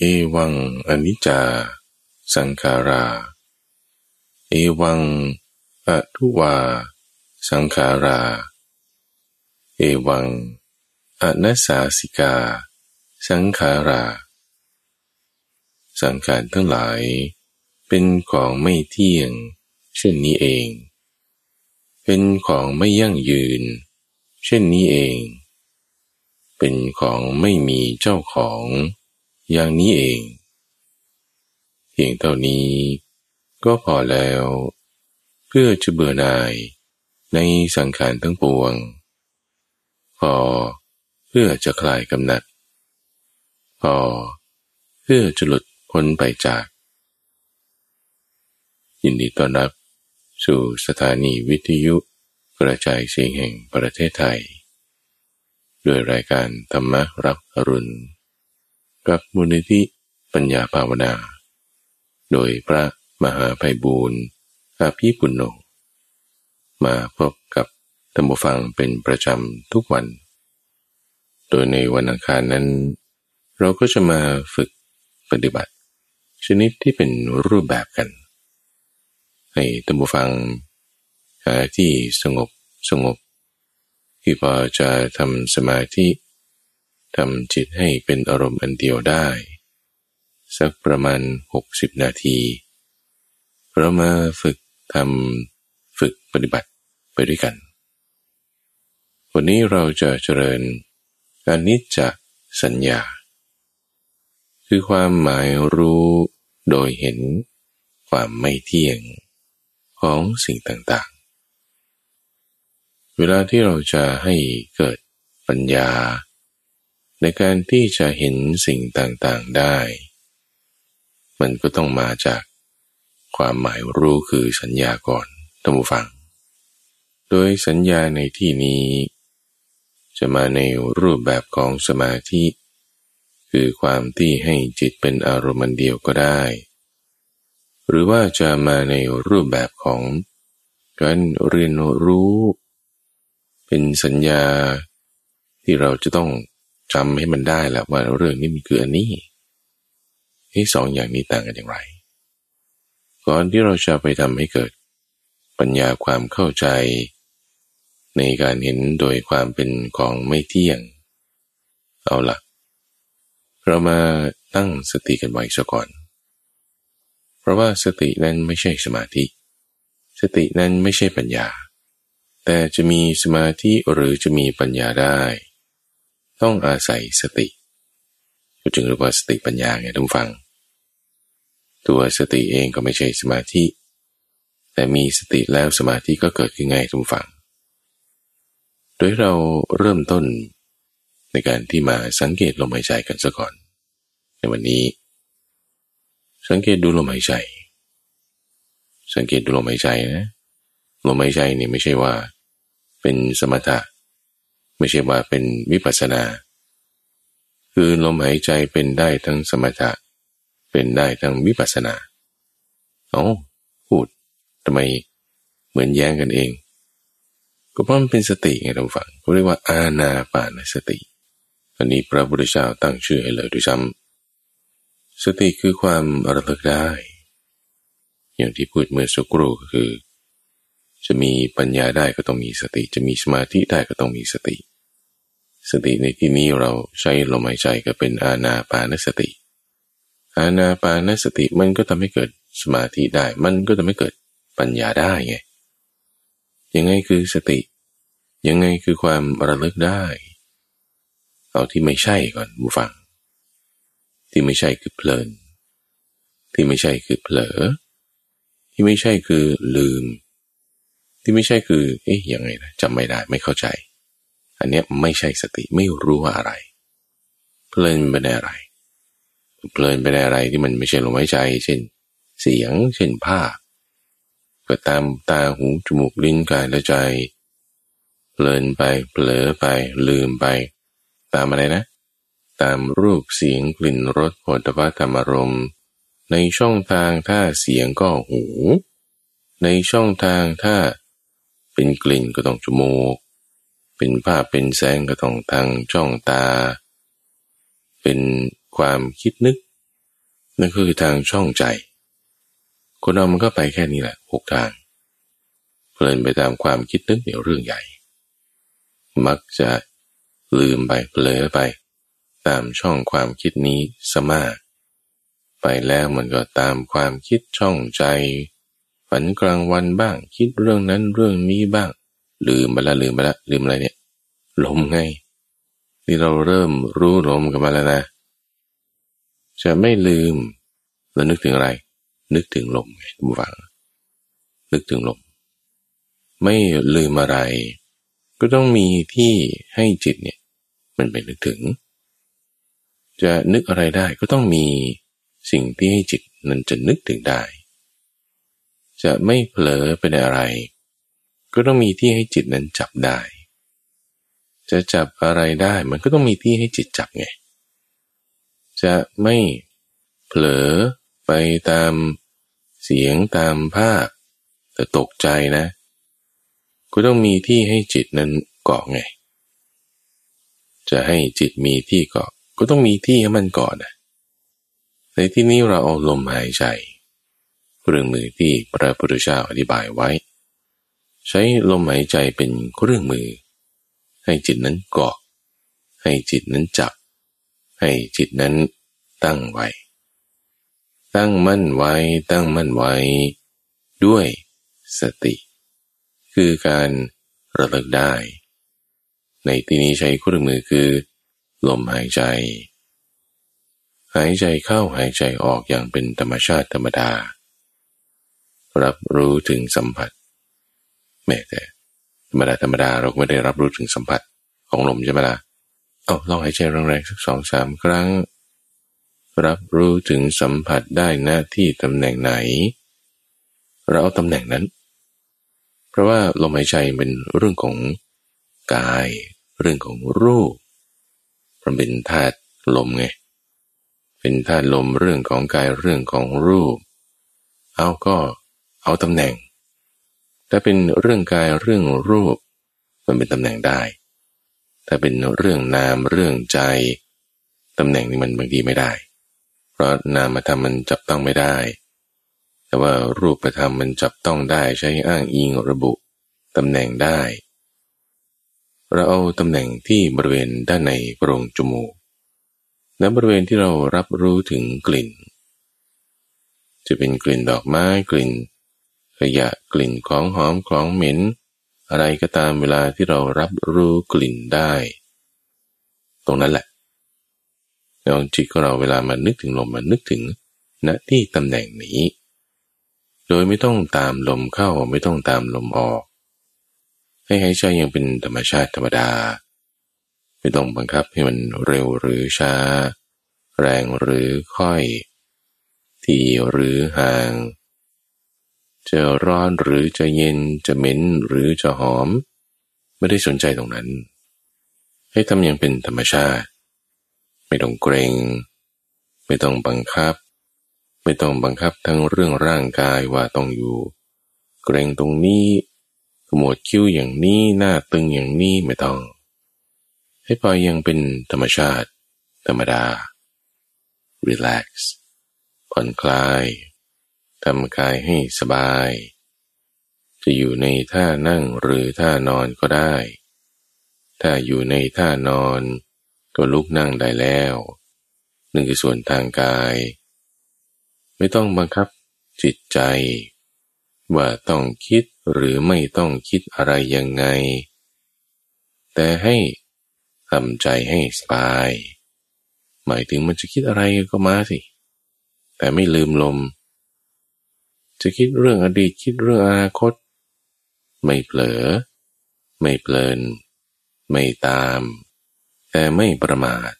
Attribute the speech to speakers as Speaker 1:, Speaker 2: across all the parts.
Speaker 1: เอวังอนิจจา สังขารา เอวังอทุวา สังขารา เอวังอนัสสาสิกา สังขารา สังขารทั้งหลาย เป็นของไม่เที่ยงเช่นนี้เอง เป็นของไม่ยั่งยืน เช่นนี้เอง เป็นของไม่มีเจ้าของ อย่างนี้เอง เพียงเท่านี้ก็พอแล้ว เพื่อจะเบื่อหน่ายในสังขารทั้งปวง พอเพื่อจะคลายกำหนัด พอเพื่อจะหลุดพ้นไปจาก ยินดีต้อนรับสู่สถานีวิทยุกระจายเสียงแห่งประเทศไทย ด้วยรายการธรรมรับอรุณ กับมูลนิธิปัญญาภาวนา โดยพระมหาภัยบูรณ์อาภีปุณโญมาพบกับธรรมฟังเป็นประจำทุกวัน โดยในวันอังคารนั้น เราก็จะมาฝึกปฏิบัติ ชนิดที่เป็นรูปแบบกัน ให้ธรรมฟังหาที่สงบสงบ ที่พอจะทำสมาธิ ทำจิตให้เป็นอารมณ์อันเดียวได้ สักประมาณ 60 นาทีเรามาฝึกทำฝึกปฏิบัติไปด้วยกัน วันนี้เราจะเจริญอนิจจสัญญา คือความหมายรู้โดยเห็นความไม่เที่ยงของสิ่งต่างๆ เวลาที่เราจะให้เกิดปัญญา ในการที่จะเห็นสิ่งต่างๆได้ มันก็ต้องมาจากความหมายรู้คือสัญญาก่อนตั้ฟัง โดยสัญญาในที่นี้ จะมาในรูปแบบของสมาธิ คือความที่ให้จิตเป็นอารมณ์เดียวก็ได้ หรือว่าจะมาในรูปแบบของการเรียนรู้ เป็นสัญญาที่เราจะต้อง จำให้มันได้แหละว่าเรื่องนี้มันคืออันนี้ที่สองอย่างนี้ต่างกันอย่างไร ก่อนที่เราจะไปทำให้เกิด ปัญญาความเข้าใจ ในการเห็นโดยความเป็นของไม่เที่ยง เอาละเรามาตั้งสติกันไว้ซะก่อน เพราะว่าสตินั้นไม่ใช่สมาธิ สตินั้นไม่ใช่ปัญญา แต่จะมีสมาธิหรือจะมีปัญญาได้ ต้องอาศัยสติก็จึงเรียกว่าสติปัญญาไงทุกฟัง ตัวสติเองก็ไม่ใช่สมาธิ แต่มีสติแล้วสมาธิก็เกิดขึ้นไงทุกฟัง โดยเราเริ่มต้นในการที่มาสังเกตลมหายใจกันซะก่อน ในวันนี้ สังเกตดูลมหายใจ สังเกตดูลมหายใจนะลมหายใจนี่ไม่ใช่ว่า เป็นสมถะ ไม่ใช่ว่าเป็นวิปัสนา คือลมหายใจเป็นได้ทั้งสมถะ เป็นได้ทั้งวิปัสนาเอาพูดทำไมเหมือนแย้งกันเอง ก็เพราะมันเป็นสติไงท่านฟังเขาเรียกว่าอาณาปานสติ อันนี้พระพุทธเจ้าตั้งชื่อให้เลยด้วยซ้ำสติคือความระลึกได้ อย่างที่พูดเมื่อสักครู่ก็คือ จะมีปัญญาได้ก็ต้องมีสติ จะมีสมาธิได้ก็ต้องมีสติ สติในที่นี้เราใช้ลมหายใจก็เป็นอาณาปานสติ อาณาปานสติมันก็ทำให้เกิดสมาธิได้ มันก็ทำให้เกิดปัญญาได้ไง ยังไงคือสติ ยังไงคือความระลึกได้ เอาที่ไม่ใช่ก่อนบูฟัง ที่ไม่ใช่คือเพลิน ที่ไม่ใช่คือเผลอ ที่ไม่ใช่คือลืม ที่ไม่ใช่คือ เอ๊ะยังไงนะจำไม่ได้ไม่เข้าใจ อันนี้ไม่ใช่สติไม่รู้ว่าอะไร เพลินไปในอะไร เพลินไปในอะไรที่มันไม่ใช่ลมหายใจ เช่น เสียง เช่นภาพก็ตามตาหูจมูกลิ้นกายและใจ เพลินไปเผลอไป ลืมไป ตามอะไรนะ ตามรูปเสียงกลิ่นรสผลิภัณฑ์ธรรมารมในช่องทางถ้าเสียงก็หู ในช่องทางถ้า เป็นกลิ่นก็ต้องจมูก เป็นภาพเป็นแสงก็ต้องทางช่องตา เป็นความคิดนึก นั่นคือทางช่องใจ คนเรามันก็ไปแค่นี้แหละหกทาง เพลินไปตามความคิดนึกเดี๋ยวเรื่องใหญ่ มักจะลืมไปเผลอไป ตามช่องความคิดนี้สมาก ไปแล้วมันก็ตามความคิดช่องใจ ฝันกลางวันบ้าง คิดเรื่องนั้นเรื่องนี้บ้าง ลืมไปละลืมไปละลืมอะไรเนี่ยลมไงที่เราเริ่มรู้ลมกันมาแล้วนะจะไม่ลืมแล้วนึกถึงอะไร นึกถึงลมไงทุกฝัง นึกถึงลม ไม่ลืมอะไร ก็ต้องมีที่ให้จิตเนี่ย มันไปนึกถึง จะนึกอะไรได้ก็ต้องมีสิ่งที่ให้จิตนั้นจะนึกถึงได้ จะไม่เผลอไปในอะไร ก็ต้องมีที่ให้จิตนั้นจับได้ จะจับอะไรได้มันก็ต้องมีที่ให้จิตจับไง จะไม่เผลอไปตามเสียงตามภาพ แต่ตกใจนะ ก็ต้องมีที่ให้จิตนั้นเกาะไง จะให้จิตมีที่เกาะ ก็ต้องมีที่ให้มันเกาะนะในที่นี้เราเอาลมหายใจ เครื่องมือที่พระพุทธเจ้าอธิบายไว้ ใช้ลมหายใจเป็นเครื่องมือ ให้จิตนั้นเกาะ ให้จิตนั้นจับ ให้จิตนั้นตั้งไว้ ตั้งมั่นไว้ ตั้งมั่นไว้ ด้วยสติ คือการระลึกได้ ในที่นี้ใช้เครื่องมือคือลมหายใจ หายใจเข้าหายใจออกอย่างเป็นธรรมชาติธรรมดา รับรู้ถึงสัมผัสแม้แต่ธรรมดาธรรมดาเราไม่ได้รับรู้ถึงสัมผัสของลมใช่ไหมล่ะเอาลองหายใจแรงๆสักสองสามครั้ง รับรู้ถึงสัมผัสได้หน้าที่ตำแหน่งไหน เราเอาตำแหน่งนั้น เพราะว่าลมหายใจเป็นเรื่องของกาย เรื่องของรูปมันเป็นธาตุลมไงเป็นธาตุลมเรื่องของกายเรื่องของรูป เอาก็ เอาตำแหน่ง ถ้าเป็นเรื่องกายเรื่องรูป มันเป็นตำแหน่งได้ ถ้าเป็นเรื่องนามเรื่องใจตำแหน่งนี้มันบางทีไม่ได้ เพราะนามธรรมมันจับต้องไม่ได้ แต่ว่ารูปธรรมมันจับต้องได้ใช้อ้างอิงระบุตำแหน่งได้ เราเอาตำแหน่งที่บริเวณด้านในโพรงจมูกและบริเวณที่เรารับรู้ถึงกลิ่น จะเป็นกลิ่นดอกไม้กลิ่น ขยะกลิ่นของหอมของเหม็น อะไรก็ตามเวลาที่เรารับรู้กลิ่นได้ ตรงนั้นแหละแล้วจิตของเราเวลามานึกถึงลมมานึกถึงณที่ตำแหน่งนี้ โดยไม่ต้องตามลมเข้าไม่ต้องตามลมออก ให้หายใจยังเป็นธรรมชาติธรรมดา ไม่ต้องบังคับให้มันเร็วหรือช้า แรงหรือค่อย ทีหรือห่าง จะร้อนหรือจะเย็นจะเหม็นหรือจะหอม ไม่ได้สนใจตรงนั้น ให้ทำอย่างเป็นธรรมชาติ ไม่ต้องเกรง ไม่ต้องบังคับ ไม่ต้องบังคับทั้งเรื่องร่างกายว่าต้องอยู่ เกรงตรงนี้ขมวดคิ้วอย่างนี้หน้าตึงอย่างนี้ไม่ต้อง ให้ปล่อยยังเป็นธรรมชาติ ธรรมดา relax ผ่อนคลาย ทำกายให้สบาย จะอยู่ในท่านั่งหรือท่านอนก็ได้ ถ้าอยู่ในท่านอนก็ลุกนั่งได้แล้วนึ่งคือส่วนทางกาย ไม่ต้องบังคับจิตใจ ว่าต้องคิดหรือไม่ต้องคิดอะไรยังไง แต่ให้ทำใจให้สบาย หมายถึงมันจะคิดอะไรก็มาสิ แต่ไม่ลืมลม จะคิดเรื่องอดีตคิดเรื่องอนาคต ไม่เผลอ ไม่เพลิน ไม่ตาม แต่ไม่ประมาท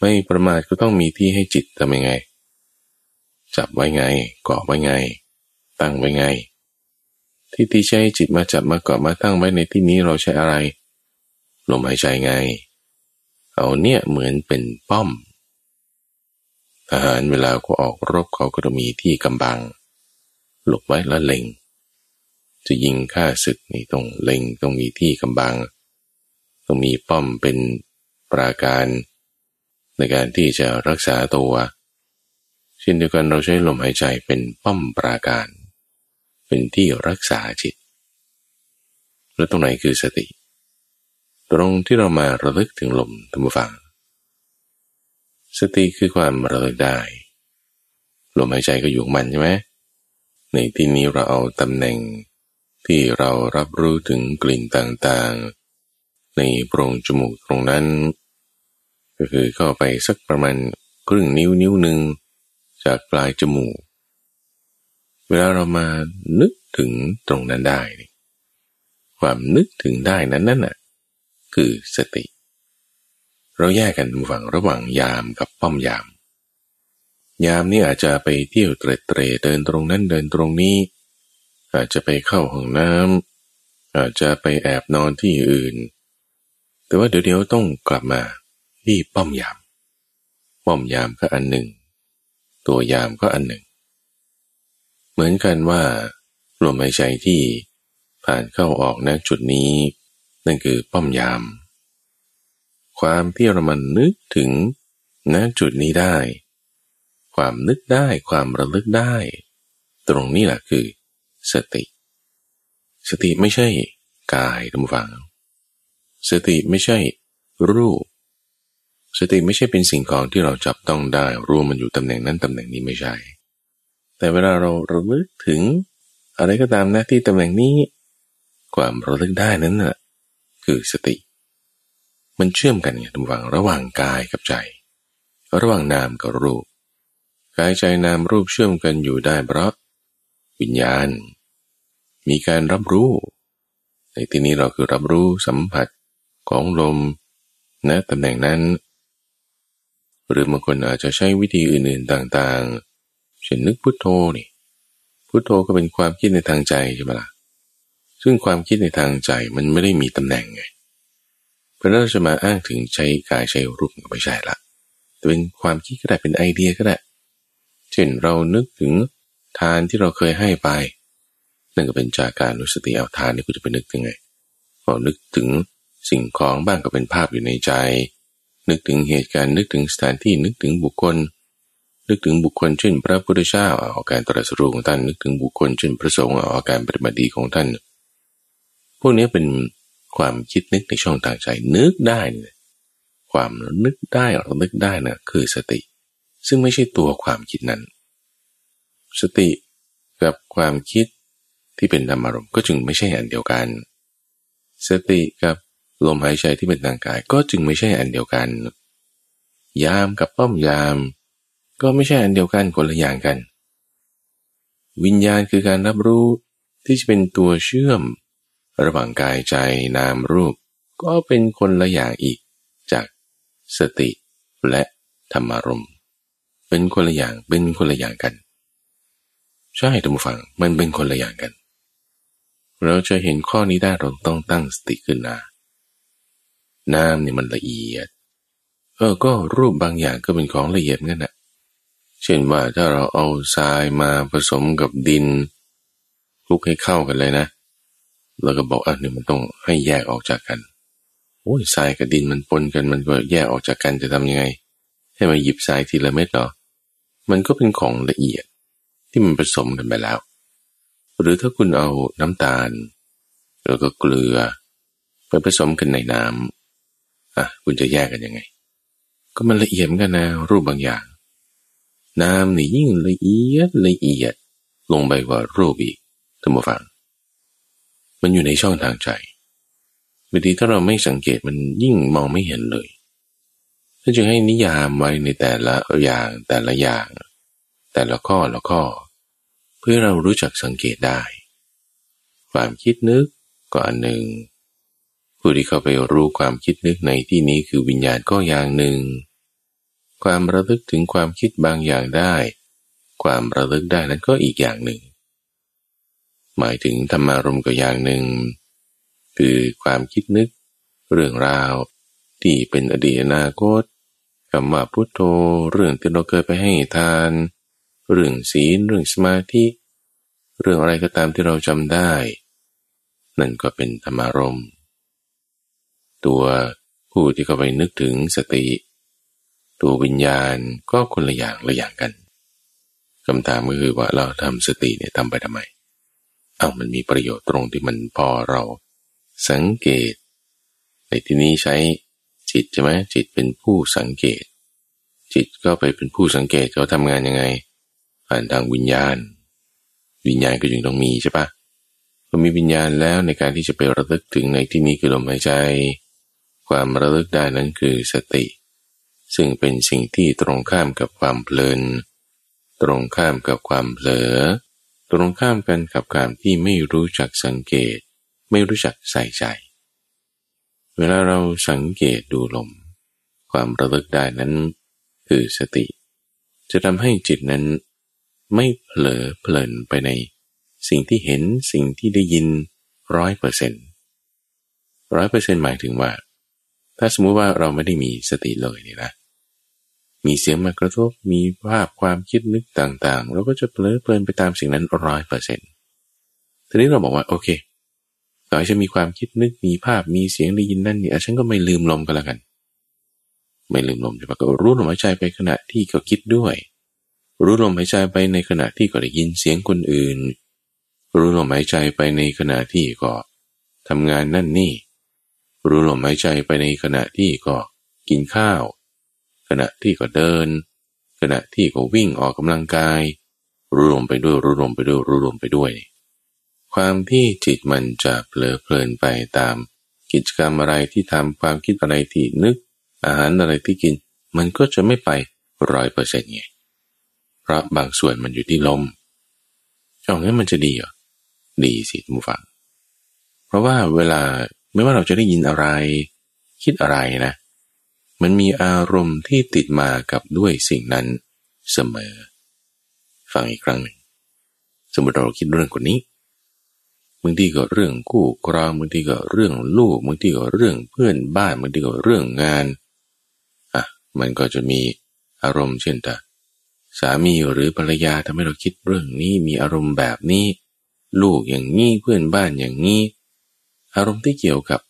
Speaker 1: ไม่ประมาทก็ต้องมีที่ให้จิตทำยังไง จับไว้ไงเกาะไว้ไง ตั้งไว้ไง ที่ที่ใช้จิตมาจับมาเกาะมาตั้งไว้ในที่นี้เราใช้อะไรลมหายใจไง เอาเนี่ยเหมือนเป็นป้อมทหารเวลาเขาออกรบเขาก็จะมีที่กำบัง หลบไว้แล้วเล็ง จะยิงฆ่าศึกนี่ต้องเล็งต้องมีที่กำบัง ต้องมีป้อมเป็นปราการ ในการที่จะรักษาตัวเช่นเดียวกันเราใช้ลมหายใจเป็นป้อมปราการ เป็นที่รักษาจิต แล้วตรงไหนคือสติ ตรงที่เรามาระลึกถึงลมธรรมฟัง สติคือความระลึกได้ ลมหายใจก็อยู่มันใช่ไหม ในที่นี้เราเอาตำแหน่งที่เรารับรู้ถึงกลิ่นต่างๆ ในโพรงจมูกตรงนั้น ก็คือเข้าไปสักประมาณครึ่งนิ้วนิ้วหนึ่งจากปลายจมูก เวลาเรามานึกถึงตรงนั้นได้ความนึกถึงได้นั้นนั่นน่ะคือสติ เราแยกกันฝั่งระหว่างยามกับป้อมยาม ยามนี่อาจจะไปเที่ยวเตรเตรเดินตรงนั้นเดินตรงนี้ อาจจะไปเข้าห้องน้ำอาจจะไปแอบนอนที่อื่น แต่ว่าเดี๋ยวเดี๋ยวต้องกลับมาที่ป้อมยาม ป้อมยามก็อันหนึ่ง ตัวยามก็อันหนึ่ง เหมือนกันว่าลมหายใจที่ผ่านเข้าออกณจุดนี้ นั่นคือป้อมยาม ความที่เรามันนึกถึงณจุดนี้ได้ ความนึกได้ความระลึกได้ ตรงนี้แหละคือ สติ สติไม่ใช่กายทุกฝัง สติไม่ใช่รูป สติไม่ใช่เป็นสิ่งของที่เราจับต้องได้รวมมันอยู่ตำแหน่งนั้นตำแหน่งนี้ไม่ใช่ แต่เวลาเราระลึกถึง อะไรก็ตามนะที่ตำแหน่งนี้ ความระลึกได้นั้นน่ะคือสติ มันเชื่อมกันไงทุกฝังระหว่างกายกับใจ ระหว่างนามกับรูป กายใจนามรูปเชื่อมกันอยู่ได้เพราะวิญญาณ มีการรับรู้ ในที่นี้เราคือรับรู้สัมผัสของลมณตำแหน่งนั้น หรือบางคนอาจจะใช้วิธีอื่นๆต่างๆเช่นนึกพุทโธนี่พุทโธก็เป็นความคิดในทางใจใช่ไหมละ่ะซึ่งความคิดในทางใจมันไม่ได้มีตำแหน่งไงเพราะเราจะมาอ้างถึงใช้กายใช้รูปก็ไม่ใช่ละแต่เป็นความคิดก็ได้เป็นไอเดียก็ได้ ช่นเรานึกถึงทานที่เราเคยให้ไปนั่นก็เป็นจากการรู้สติเอาทานนี่กูจะไปนึกยังไงพอนึกถึงสิ่งของบ้างก็เป็นภาพอยู่ในใจ นึกถึงเหตุการณ์นึกถึงสถานที่นึกถึงบุคคล นึกถึงบุคคลเช่น พระพุทธเจ้าเอาการตรัสรู้ของท่านนึกถึงบุคคลเช่นพระสงฆ์เอาการปฏิบัติดีของท่าน พวกนี้เป็นความคิดนึกในช่องทางใจนึกได้เนี่ยความนึกได้หรือนึกได้นะ่ะคือสติ ซึ่งไม่ใช่ตัวความคิดนั้น สติกับความคิดที่เป็นธรรมารมก็จึงไม่ใช่อันเดียวกัน สติกับลมหายใจที่เป็นทางกายก็จึงไม่ใช่อันเดียวกัน ยามกับป้อมยาม ก็ไม่ใช่อันเดียวกันคนละอย่างกัน วิญญาณคือการรับรู้ที่จะเป็นตัวเชื่อม ระหว่างกายใจนามรูป ก็เป็นคนละอย่างอีกจากสติและธรรมารม เป็นคนละอย่างเป็นคนละอย่างกัน ใช่ท่านผู้ฟังมันเป็นคนละอย่างกัน เราจะเห็นข้อนี้ได้เราต้องตั้งสติขึ้นนะน้ำเนี่ยมันละเอียด เออก็รูปบางอย่างก็เป็นของละเอียดนั่นแหละเช่นว่าถ้าเราเอาทรายมาผสมกับดินคลุกให้เข้ากันเลยนะ แล้วก็บอกอะนี่มันต้องให้แยกออกจากกันโอ้ยทรายกับดินมันปนกันมันก็แยกออกจากกันจะทำยังไง ให้มาหยิบทรายทีละเม็ดหรอ มันก็เป็นของละเอียดที่มันผสมกันไปแล้ว หรือถ้าคุณเอาน้ำตาล แล้วก็เกลือไปผสมกันในน้ำอะคุณจะแยกกันยังไง ก็มันละเอียดกันนะรูปบางอย่าง น้ำนี่ยิ่งละเอียดละเอียดลงไปกว่ารูปอีกท่านผู้ฟัง มันอยู่ในช่องทางใจบางทีถ้าเราไม่สังเกตมันยิ่งมองไม่เห็นเลย ถ้าจึงให้นิยามไว้ในแต่ละอย่างแต่ละอย่าง แต่ละข้อละข้อ เพื่อเรารู้จักสังเกตได้ ความคิดนึกก็อันหนึ่ง ผู้ที่เข้าไปรู้ความคิดนึกในที่นี้คือวิญญาณก็อย่างหนึ่ง ความระลึกถึงความคิดบางอย่างได้ ความระลึกได้นั้นก็อีกอย่างหนึ่ง หมายถึงธรรมารมก็อย่างหนึ่ง คือความคิดนึก เรื่องราวที่เป็นอดีตอนาคต คำว่าพุทโธ เรื่องที่เราเคยไปให้ทาน เรื่องศีลเรื่องสมาธิ เรื่องอะไรก็ตามที่เราจำได้ นั่นก็เป็นธรรมารมตัวผู้ที่เข้าไปนึกถึงสติ ตัววิญญาณก็คนละอย่างละอย่างกันคำถามก็คือว่าเราทำสติเนี่ยทำไปทำไม เอามันมีประโยชน์ตรงที่มันพอเราสังเกต ในที่นี้ใช้ จิตใช่ไหมจิตเป็นผู้สังเกต จิตก็ไปเป็นผู้สังเกตเขาทำงานยังไง ผ่านทางวิญญาณ วิญญาณก็ยังต้องมีใช่ปะพอมีวิญญาณแล้วในการที่จะไประลึกถึงในที่นี้คือลมหายใจ ความระลึกได้นั้นคือสติ ซึ่งเป็นสิ่งที่ตรงข้ามกับความเพลิน ตรงข้ามกับความเผลอ ตรงข้ามกันกับการที่ไม่รู้จักสังเกต ไม่รู้จักใส่ใจ เวลาเราสังเกตดูลม ความระลึกได้นั้น คือสติ จะทำให้จิตนั้น ไม่เผลอเพลินไปใน สิ่งที่เห็นสิ่งที่ได้ยินร้อยเปอร์เซ็นต์ร้อยเปอร์เซ็นต์หมายถึงว่า ถ้าสมมุติว่าเราไม่ได้มีสติเลยเนี่ยนะมีเสียงมากระทบมีภาพความคิดนึกต่างๆ เราก็จะเพลิดเพลินไปตามสิ่งนั้นร้อยเปอร์เซ็นต์ทีนี้เราบอกว่าโอเค ต่อให้ฉันมีความคิดนึกมีภาพมีเสียงได้ยินนั่นเนี่ยฉันก็ไม่ลืมลมกันแล้วกัน ไม่ลืมลมใช่ปะก็รู้ลมหายใจไปขณะที่ก็คิดด้วย รู้ลมหายใจไปในขณะที่ก็ได้ยินเสียงคนอื่น รู้ลมหายใจไปในขณะที่ก็ทำงานนั่นนี่ รู้ลมหายใจไปในขณะที่ก็กินข้าว ขณะที่ก็เดิน ขณะที่ก็วิ่งออกกำลังกาย รู้ลมไปด้วยรู้ลมไปด้วยรู้ลมไปด้วย ความที่จิตมันจะเผลอเพลินไปตาม กิจกรรมอะไรที่ทำความคิดอะไรที่นึก อาหารอะไรที่กิน มันก็จะไม่ไปร้อยเปอร์เซ็นต์ไงเพราะบางส่วนมันอยู่ที่ลมเอางั้นมันจะดีเหรอดีสิทุกฝัง เพราะว่าเวลาไม่ว่าเราจะได้ยินอะไร คิดอะไรนะ มันมีอารมณ์ที่ติดมากับด้วยสิ่งนั้นเสมอ ฟังอีกครั้งหนึ่ง สมมติเราคิดเรื่องคนนี้ บางทีก็เรื่องคู่ครองบางทีก็เรื่องลูกบางทีก็เรื่องเพื่อนบ้านบางทีก็เรื่องงานอะมันก็จะมีอารมณ์เช่นแต่สามีหรือภรรยาทำให้เราคิดเรื่องนี้มีอารมณ์แบบนี้ ลูกอย่างนี้เพื่อนบ้านอย่างนี้ อารมณ์ที่เกี่ยวกับ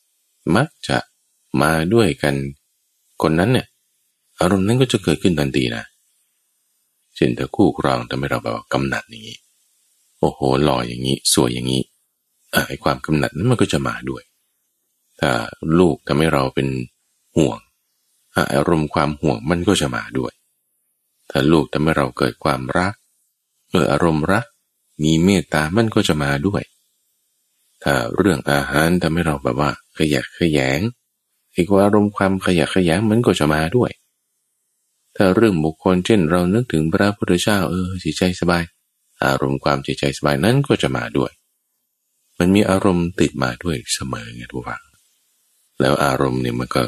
Speaker 1: มักจะมาด้วยกัน คนนั้นเนี่ยอารมณ์นั้นก็จะเกิดขึ้นทันทีนะเช่นถ้าคู่ครองทำให้เราแบบกำหนัดอย่างนี้ โอ้โหหล่ออย่างนี้ สวยอย่างนี้ ไอ้ความกำหนัดนั้นมันก็จะมาด้วย ถ้าลูกทำให้เราเป็นห่วงอารมณ์ความห่วงมันก็จะมาด้วย ถ้าลูกทำให้เราเกิดความรักเอออารมณ์รัก มีเมตตามันก็จะมาด้วย ถ้าเรื่องอาหารทำให้เราแบบว่า ขยักขยงอีกว่าอารมณ์ความขยักขยงมันก็จะมาด้วย ถ้าเรื่องบุคคลเช่น เรานึกถึงพระพุทธเจ้าเออจิตใจสบาย อารมณ์ความจิตใจสบายนั้นก็จะมาด้วย มันมีอารมณ์ติดมาด้วยเสมอไงทุกฝังแล้วอารมณ์เนี่ยมันก็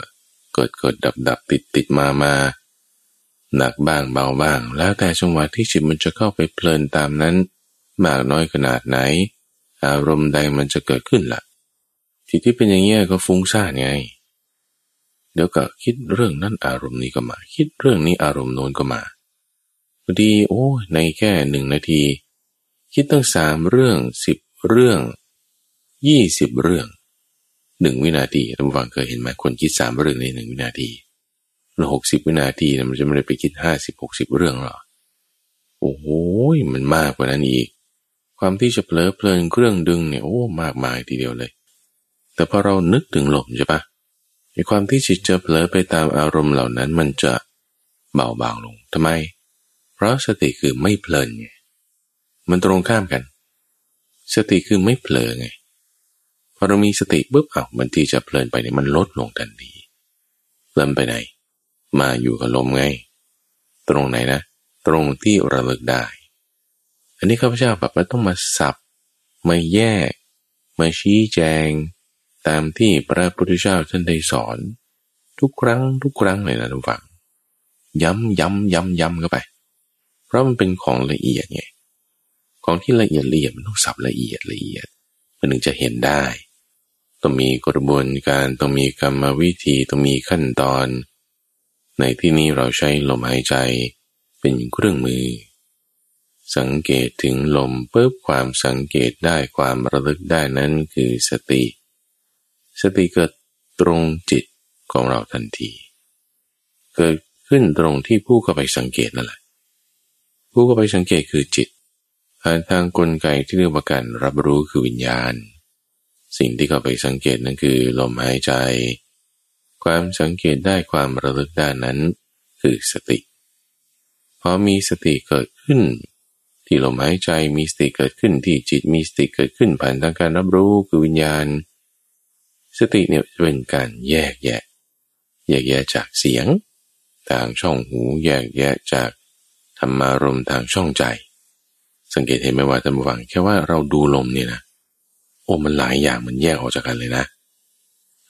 Speaker 1: เกิดเกิดดับดับติดติดมามาหนักบ้างเบาบ้าง แล้วแต่จังหวะที่จิตมันจะเข้าไปเพลินตามนั้น มากน้อยขนาดไหน อารมณ์ใดมันจะเกิดขึ้นละ่ะ จิตที่เป็นอย่างนี้ก็ฟุ้งซ่านไง เดี๋ยวก็คิดเรื่องนั้นอารมณ์นี้ก็มา คิดเรื่องนี้อารมณ์โน้นก็มาพอดีโอ้ในแค่หนึ่งนาที คิดตั้งสามเรื่องสิบเรื่อง ยี่สิบเรื่องหนึ่งวินาทีท่านผู้ฟังเคยเห็นไหมคนคิดสามเรื่องในหนึ่งวินาทีแล้วหกสิบวินาทีมันจะไม่ได้ไปคิดห้าสิบหกสิบเรื่องหรอโอ้โหมันมากกว่านั้นอีก ความที่จะเผลอเพลินเครื่องดึงเนี่ยโอ้มากมายทีเดียวเลย แต่พอเรานึกถึงลมใช่ปะในความที่จิตจะเผลอไปตามอารมณ์เหล่านั้นมันจะเบาบางลงทำไม เพราะสติคือไม่เพลินไงมันตรงข้ามกัน สติคือไม่เผลอไง พอเรามีสติปุ๊บเอามันที่จะเพลินไปเนี่ยมันลดลงทันทีเพลินไปไหน มาอยู่กับลมไง ตรงไหนนะ ตรงที่ระลึกได้ อันนี้ข้าพเจ้าแบบว่าต้องมาสับมาแยก มาชี้แจง ตามที่พระพุทธเจ้าท่านได้สอน ทุกครั้งทุกครั้งเลยนะทุกฝัง ย้ำย้ำย้ำย้ำเข้าไป เพราะมันเป็นของละเอียดไงของที่ละเอียดละเอียดมันต้องสับละเอียดละเอียดมันถึงจะเห็นได้ ต้องมีกระบวนการต้องมีกรรมวิธีต้องมีขั้นตอน ในที่นี้เราใช้ลมหายใจเป็นเครื่องมือ สังเกตถึงลมปุ๊บความสังเกตได้ความระลึกได้นั้นคือสติ สติเกิดตรงจิตของเราทันที เกิดขึ้นตรงที่ผู้เข้าไปสังเกตนั่นแหละ ผู้ก็ไปสังเกตคือจิตผ่านทางกลไกที่เรียกว่าการรับรู้คือวิญญาณ สิ่งที่เขาไปสังเกตนั้นคือลมหายใจ ความสังเกตได้ความระลึกได้นั้นคือสติ พอมีสติเกิดขึ้น ที่ลมหายใจมีสติเกิดขึ้นที่จิตมีสติเกิดขึ้นผ่านทางการรับรู้คือวิญญาณ สติเนี่ยเป็นการแยกแยะ แยกแยะจากเสียง ทางช่องหูแยกแยะจากธรรมารมทางช่องใจ สังเกตเห็นไหมว่าท่านผู้ฟังแค่ว่าเราดูลมเนี่ยนะ อ้มันหลายอย่างมันแยกออกจากกันเลยนะ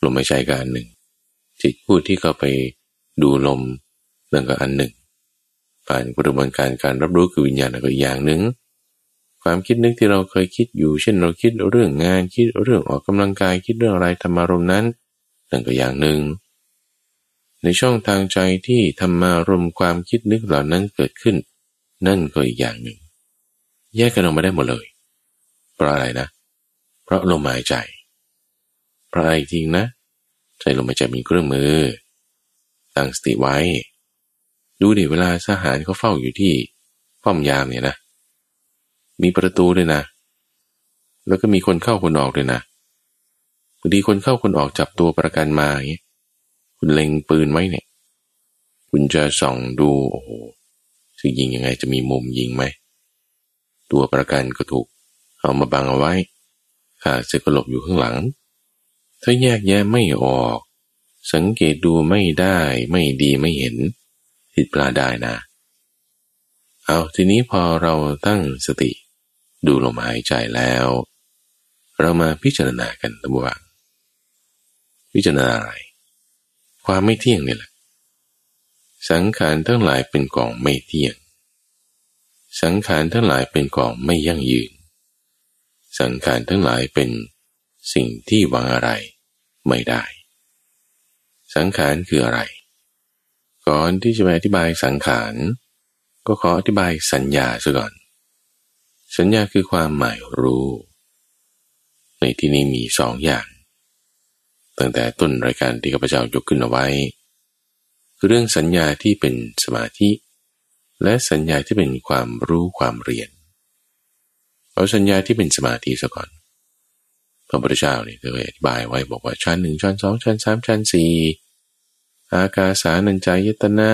Speaker 1: ลมไม่ใช่ก็อันหนึ่ง จิตพูดที่เขาไปดูลมเรื่องก็อันหนึ่ง ผ่านกระบวนการการรับรู้คือวิญญาณก็อีกอย่างหนึ่ง ความคิดนึกที่เราเคยคิดอยู่ เช่นเราคิดเรื่องงานคิดเรื่องออกกำลังกายคิดเรื่องอะไรธรรมารมนั้นนั่นก็อย่างหนึ่ง ในช่องทางใจที่ธรรมารมความคิดนึกเหล่านั้นเกิดขึ้น นั่นก็อีกอย่างหนึ่ง แยกกันออกมาได้หมดเลยเพราะอะไรนะเพราะลมหายใจเพราะอะไรจริงนะ ใจลมหายใจมีเครื่องมือ ตั้งสติไว้ ดูดิเวลาทหารเขาเฝ้าอยู่ที่ป้อมยามเนี่ยนะ มีประตูด้วยนะ แล้วก็มีคนเข้าคนออกด้วยนะบางทีคนเข้าคนออกจับตัวประกันมาอย่างนี้คุณเล็งปืนไว้เนี่ย คุณจะส่องดูโอ้โหจะยิงยังไงจะมีมุมยิงไหม ตัวประกันก็ถูกเอามาบังเอาไว้ ขาเสกหลบอยู่ข้างหลัง ถ้าแยกแยะไม่ออก สังเกตดูไม่ได้ไม่ดีไม่เห็นผิดปลาได้นะ เอาทีนี้พอเราตั้งสติ ดูลมหายใจแล้ว เรามาพิจารณากันตั้งว่าพิจารณาอะไร ความไม่เที่ยงนี่แหละ สังขารทั้งหลายเป็นกองไม่เที่ยง สังขารทั้งหลายเป็นกองไม่ยั่งยืน สังขารทั้งหลายเป็นสิ่งที่วังอะไรไม่ได้ สังขารคืออะไร ก่อนที่จะไปอธิบายสังขาร ก็ขออธิบายสัญญาซะก่อน สัญญาคือความหมายรู้ ในที่นี้มีสองอย่าง ตั้งแต่ต้นรายการที่ข้าพเจ้ายกขึ้นเอาไว้ คือเรื่องสัญญาที่เป็นสมาธิ และสัญญาที่เป็นความรู้ความเรียน เอาสัญญาที่เป็นสมาธิซะก่อน พระพุทธเจ้าเนี่ยเคยอธิบายไว้บอกว่าชั้นหนึ่งชั้นสองชั้นสามชั้นสี่อากาสานัญจายตนะ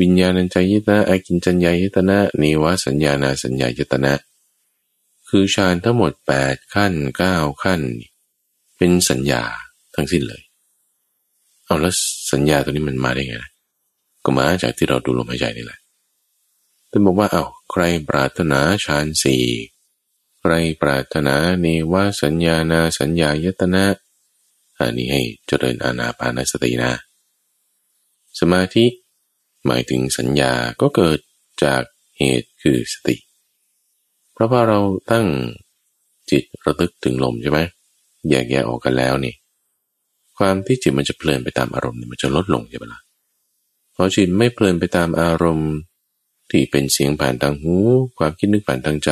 Speaker 1: วิญญาณัญจายตนะอากินจัญญายตนะนิวสัญญาณาสัญญายตนะ คือฌานทั้งหมดแปดขั้นเก้าขั้น เป็นสัญญาทั้งสิ้นเลย เอาแล้วสัญญาตัวนี้มันมาได้ไง ก็มาจากที่เราดูลมหายใจนี่แหละ ท่านบอกว่าเอา้าใครปรารถนาฌานสี่ใครปรารถนาเนวสัญญานาสัญญายตนะ อันนี้ให้เจริญอานาปานสตินะ สมาธิหมายถึงสัญญาก็เกิดจากเหตุคือสติ เพราะว่าเราตั้งจิตระลึกถึงลมใช่ไหมแยกแยะออกกันแล้วนี่ ความที่จิตมันจะเพลินไปตามอารมณ์มันจะลดลงใช่ไหมละ่ะพอจิตไม่เพลินไปตามอารมณ์ ที่เป็นเสียงผ่านทางหู ความคิดนึกผ่านทางใจ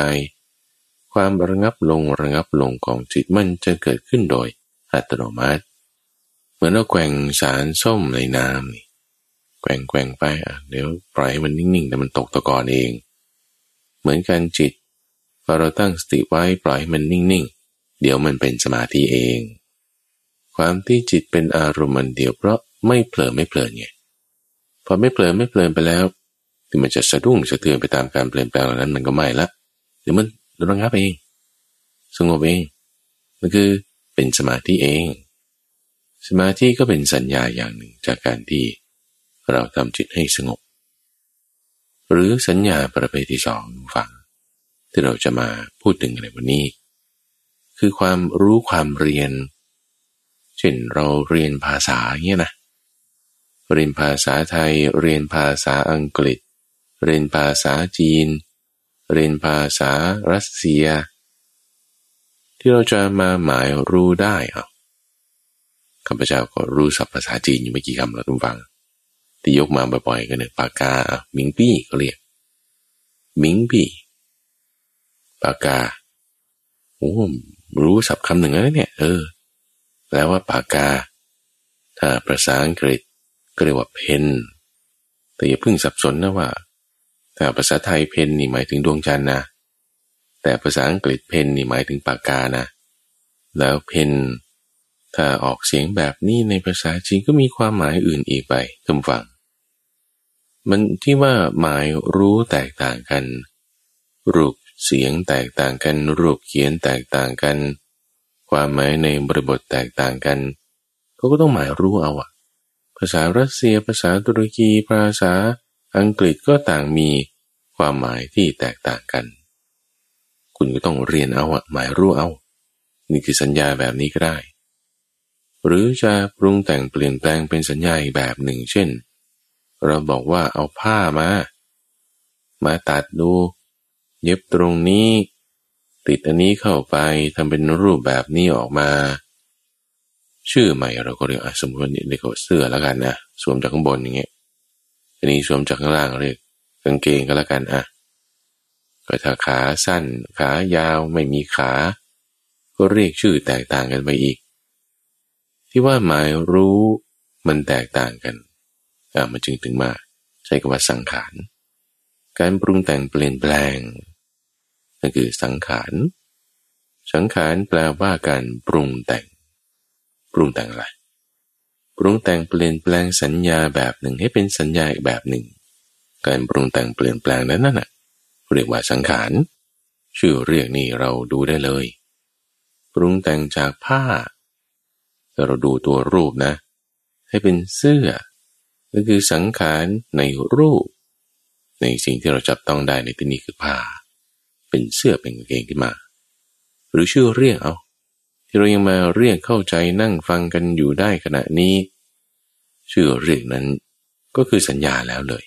Speaker 1: ความระงับลงระงับลงของจิตมันจะเกิดขึ้นโดยอัตโนมัติ เหมือนเราแกว่งสารส้มในน้ำนี่แกว่งแกว่งไปอะเดี๋ยวปล่อยให้มันนิ่งๆแต่มันตกตะกอนเอง เหมือนกันจิตพอเราตั้งสติไว้ปล่อยให้มันนิ่งๆ เดี๋ยวมันเป็นสมาธิเอง ความที่จิตเป็นอารมณ์มันเดียวเพราะไม่เผลอไม่เพลินไงพอไม่เผลอไม่เพลินไปแล้ว ที่มันจะสะดุ้งสะเทือนไปตามการเปลี่ยนแปลงเหล่านั้นมันก็ไม่ละเดี๋ยวมันระงับเอง สงบเองมันคือเป็นสมาธิเอง สมาธิก็เป็นสัญญาอย่างหนึ่งจากการที่เราทำจิตให้สงบ หรือสัญญาประเภทที่สองฟัง ที่เราจะมาพูดถึงในวันนี้ คือความรู้ความเรียน เช่นเราเรียนภาษาเงี้ยนะเรียนภาษาไทยเรียนภาษาอังกฤษ เรียนภาษาจีน เรียนภาษารัสเซีย ที่เราจะมาหมายรู้ได้อะข้าพเจ้าก็รู้ศัพท์ภาษาจีนอยู่ไม่กี่คำแล้วทุกฟัง ที่ยกมาบ่อยๆกันเนี่ยปากกาหมิงปี้เขาเรียกหมิงปี้ปากกาโอ้รู้ศัพท์คำหนึ่งแล้วเนี่ย เออแปลว่าปากกา ถ้าภาษาอังกฤษก็เรียกว่าเพนแต่อย่าเพิ่งสับสนนะว่า แต่ภาษาไทยเพนนี่หมายถึงดวงจันทร์นะ แต่ภาษาอังกฤษเพนนี่หมายถึงปากกานะ แล้วเพนถ้าออกเสียงแบบนี้ในภาษาจีนก็มีความหมายอื่นอีกไปคำฟังมันที่ว่าหมายรู้แตกต่างกัน รูปเสียงแตกต่างกัน รูปเขียนแตกต่างกัน ความหมายในบริบทแตกต่างกันเขาก็ต้องหมายรู้เอาอะภาษารัสเซีย ภาษาตุรกี ภาษาอังกฤษก็ต่างมี ความหมายที่แตกต่างกัน คุณก็ต้องเรียนเอาอะหมายรู้เอา นี่คือสัญญาแบบนี้ก็ได้ หรือจะปรุงแต่งเปลี่ยนแปลงเป็นสัญญาแบบหนึ่ง เช่น เราบอกว่าเอาผ้ามา มาตัดดู เย็บตรงนี้ ติดอันนี้เข้าไปทำเป็นรูปแบบนี้ออกมา ชื่อใหม่เราก็เรียกสมมติว่าเรียกว่าเสื้อแล้วกันนะสวมจากข้างบนอย่างเงี้ยทีนี้สวมจากข้างล่างเรียกางเกงก็แล้วกันอะก็ถ้าขาสั้น ขายาวไม่มีขา ก็เรียกชื่อแตกต่างกันไปอีก ที่ว่าหมายรู้มันแตกต่างกันอ่ามันจึงถึงมาใช้คำว่าสังขารการปรุงแต่งเปลี่ยนแปลงนั่นคือสังขารสังขารแปลว่าการปรุงแต่ง ปรุงแต่งอะไร ปรุงแต่งเปลี่ยนแปลงสัญญาแบบหนึ่งให้เป็นสัญญาอีกแบบหนึ่ง การปรุงแต่งเปลี่ยนแปลงนั้นน่ะเรียกว่าสังขาร ชื่อเรียกนี่เราดูได้เลย ปรุงแต่งจากผ้าเราดูตัวรูปนะ ให้เป็นเสื้อ ก็คือสังขารในรูป ในสิ่งที่เราจับต้องได้ในที่นี้คือผ้า เป็นเสื้อเป็นกางเกงขึ้นมา หรือชื่อเรียกเอา ที่เรายังมาเรียกเข้าใจนั่งฟังกันอยู่ได้ขณะนี้ ชื่อเรียกนั้นก็คือสัญญาแล้วเลย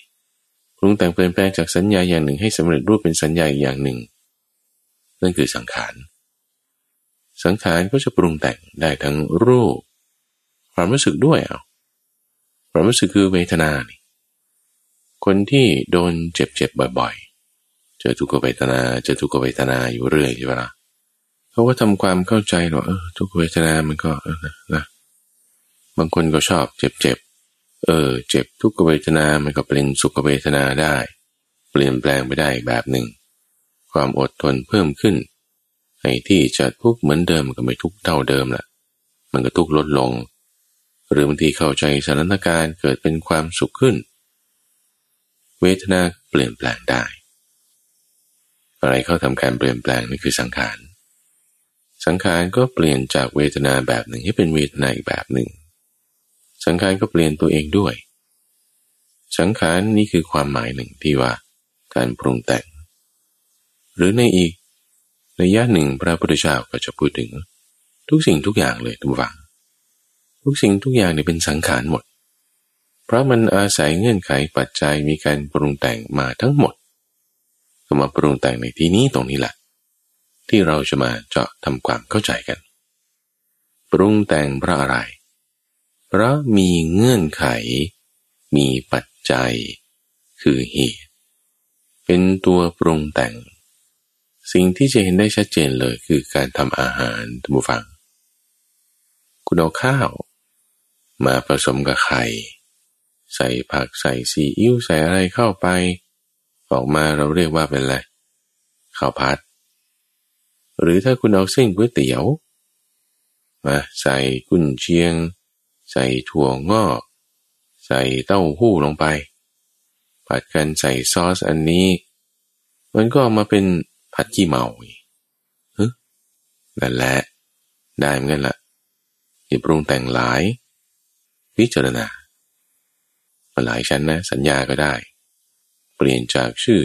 Speaker 1: รุงแต่งเปลี่ยนแปลงจากสัญญาอย่างหนึ่งให้สำเร็จรูปเป็นสัญญาอีกอย่างหนึ่ง นั่นคือสังขาร สังขารก็จะปรุงแต่งได้ทั้งรูป ความรู้สึกด้วยเอาความรู้สึกคือเวทนานี่คนที่โดนเจ็บๆบ่อยๆ เจอทุกขเวทนา เจอทุกขเวทนาอยู่เรื่อยใช่ไหมล่ะเขาก็ทำความเข้าใจหรอเออทุกขเวทนามันก็เออนะบางคนก็ชอบเจ็บ เออเจ็บทุกเวทนามันก็เป็นสุขเวทนาได้ เปลี่ยนแปลงไปได้แบบหนึ่ง ความอดทนเพิ่มขึ้นไอ้ที่จะทุกเหมือนเดิมก็ไม่ทุกเท่าเดิมละมันก็ทุกลดลง หรือบางทีเข้าใจสถานการณ์เกิดเป็นความสุขขึ้น เวทนาเปลี่ยนแปลงได้ อะไรเข้าทำการเปลี่ยนแปลงนี่คือสังขาร สังขารก็เปลี่ยนจากเวทนาแบบหนึ่งให้เป็นเวทนาอีกแบบหนึ่ง สังขารก็เปลี่ยนตัวเองด้วย สังขารนี่คือความหมายหนึ่งที่ว่า การปรุงแต่ง หรือในอีกระยะหนึ่งพระพุทธเจ้าก็จะพูดถึง ทุกสิ่งทุกอย่างเลยทุกฝัง ทุกสิ่งทุกอย่างเนี่ยเป็นสังขารหมด เพราะมันอาศัยเงื่อนไขปัจจัยมีการปรุงแต่งมาทั้งหมดก็มาปรุงแต่งในที่นี้ตรงนี้แหละที่เราจะมาเจาะทำความเข้าใจกัน ปรุงแต่งเพราะอะไรเพราะมีเงื่อนไข มีปัจจัย คือเหตุ เป็นตัวปรุงแต่ง สิ่งที่จะเห็นได้ชัดเจนเลยคือการทำอาหารท่านผู้ฟัง คุณเอาข้าว มาผสมกับไข่ ใส่ผักใส่ซีอิ๊วใส่อะไรเข้าไป ออกมาเราเรียกว่าเป็นอะไร ข้าวผัด หรือถ้าคุณเอาเส้นก๋วยเตี๋ยวมาใส่กุนเชียง ใส่ถั่วงอกใส่เต้าหู้ลงไป ผัดกันใส่ซอสอันนี้ มันก็มาเป็นผัดขี้เมาฮึนั่นแหละ ได้เหมือนกันละอย่าปรุงแต่งหลาย พิจารณามาหลายชั้นนะ สัญญาก็ได้ เปลี่ยนจากชื่อ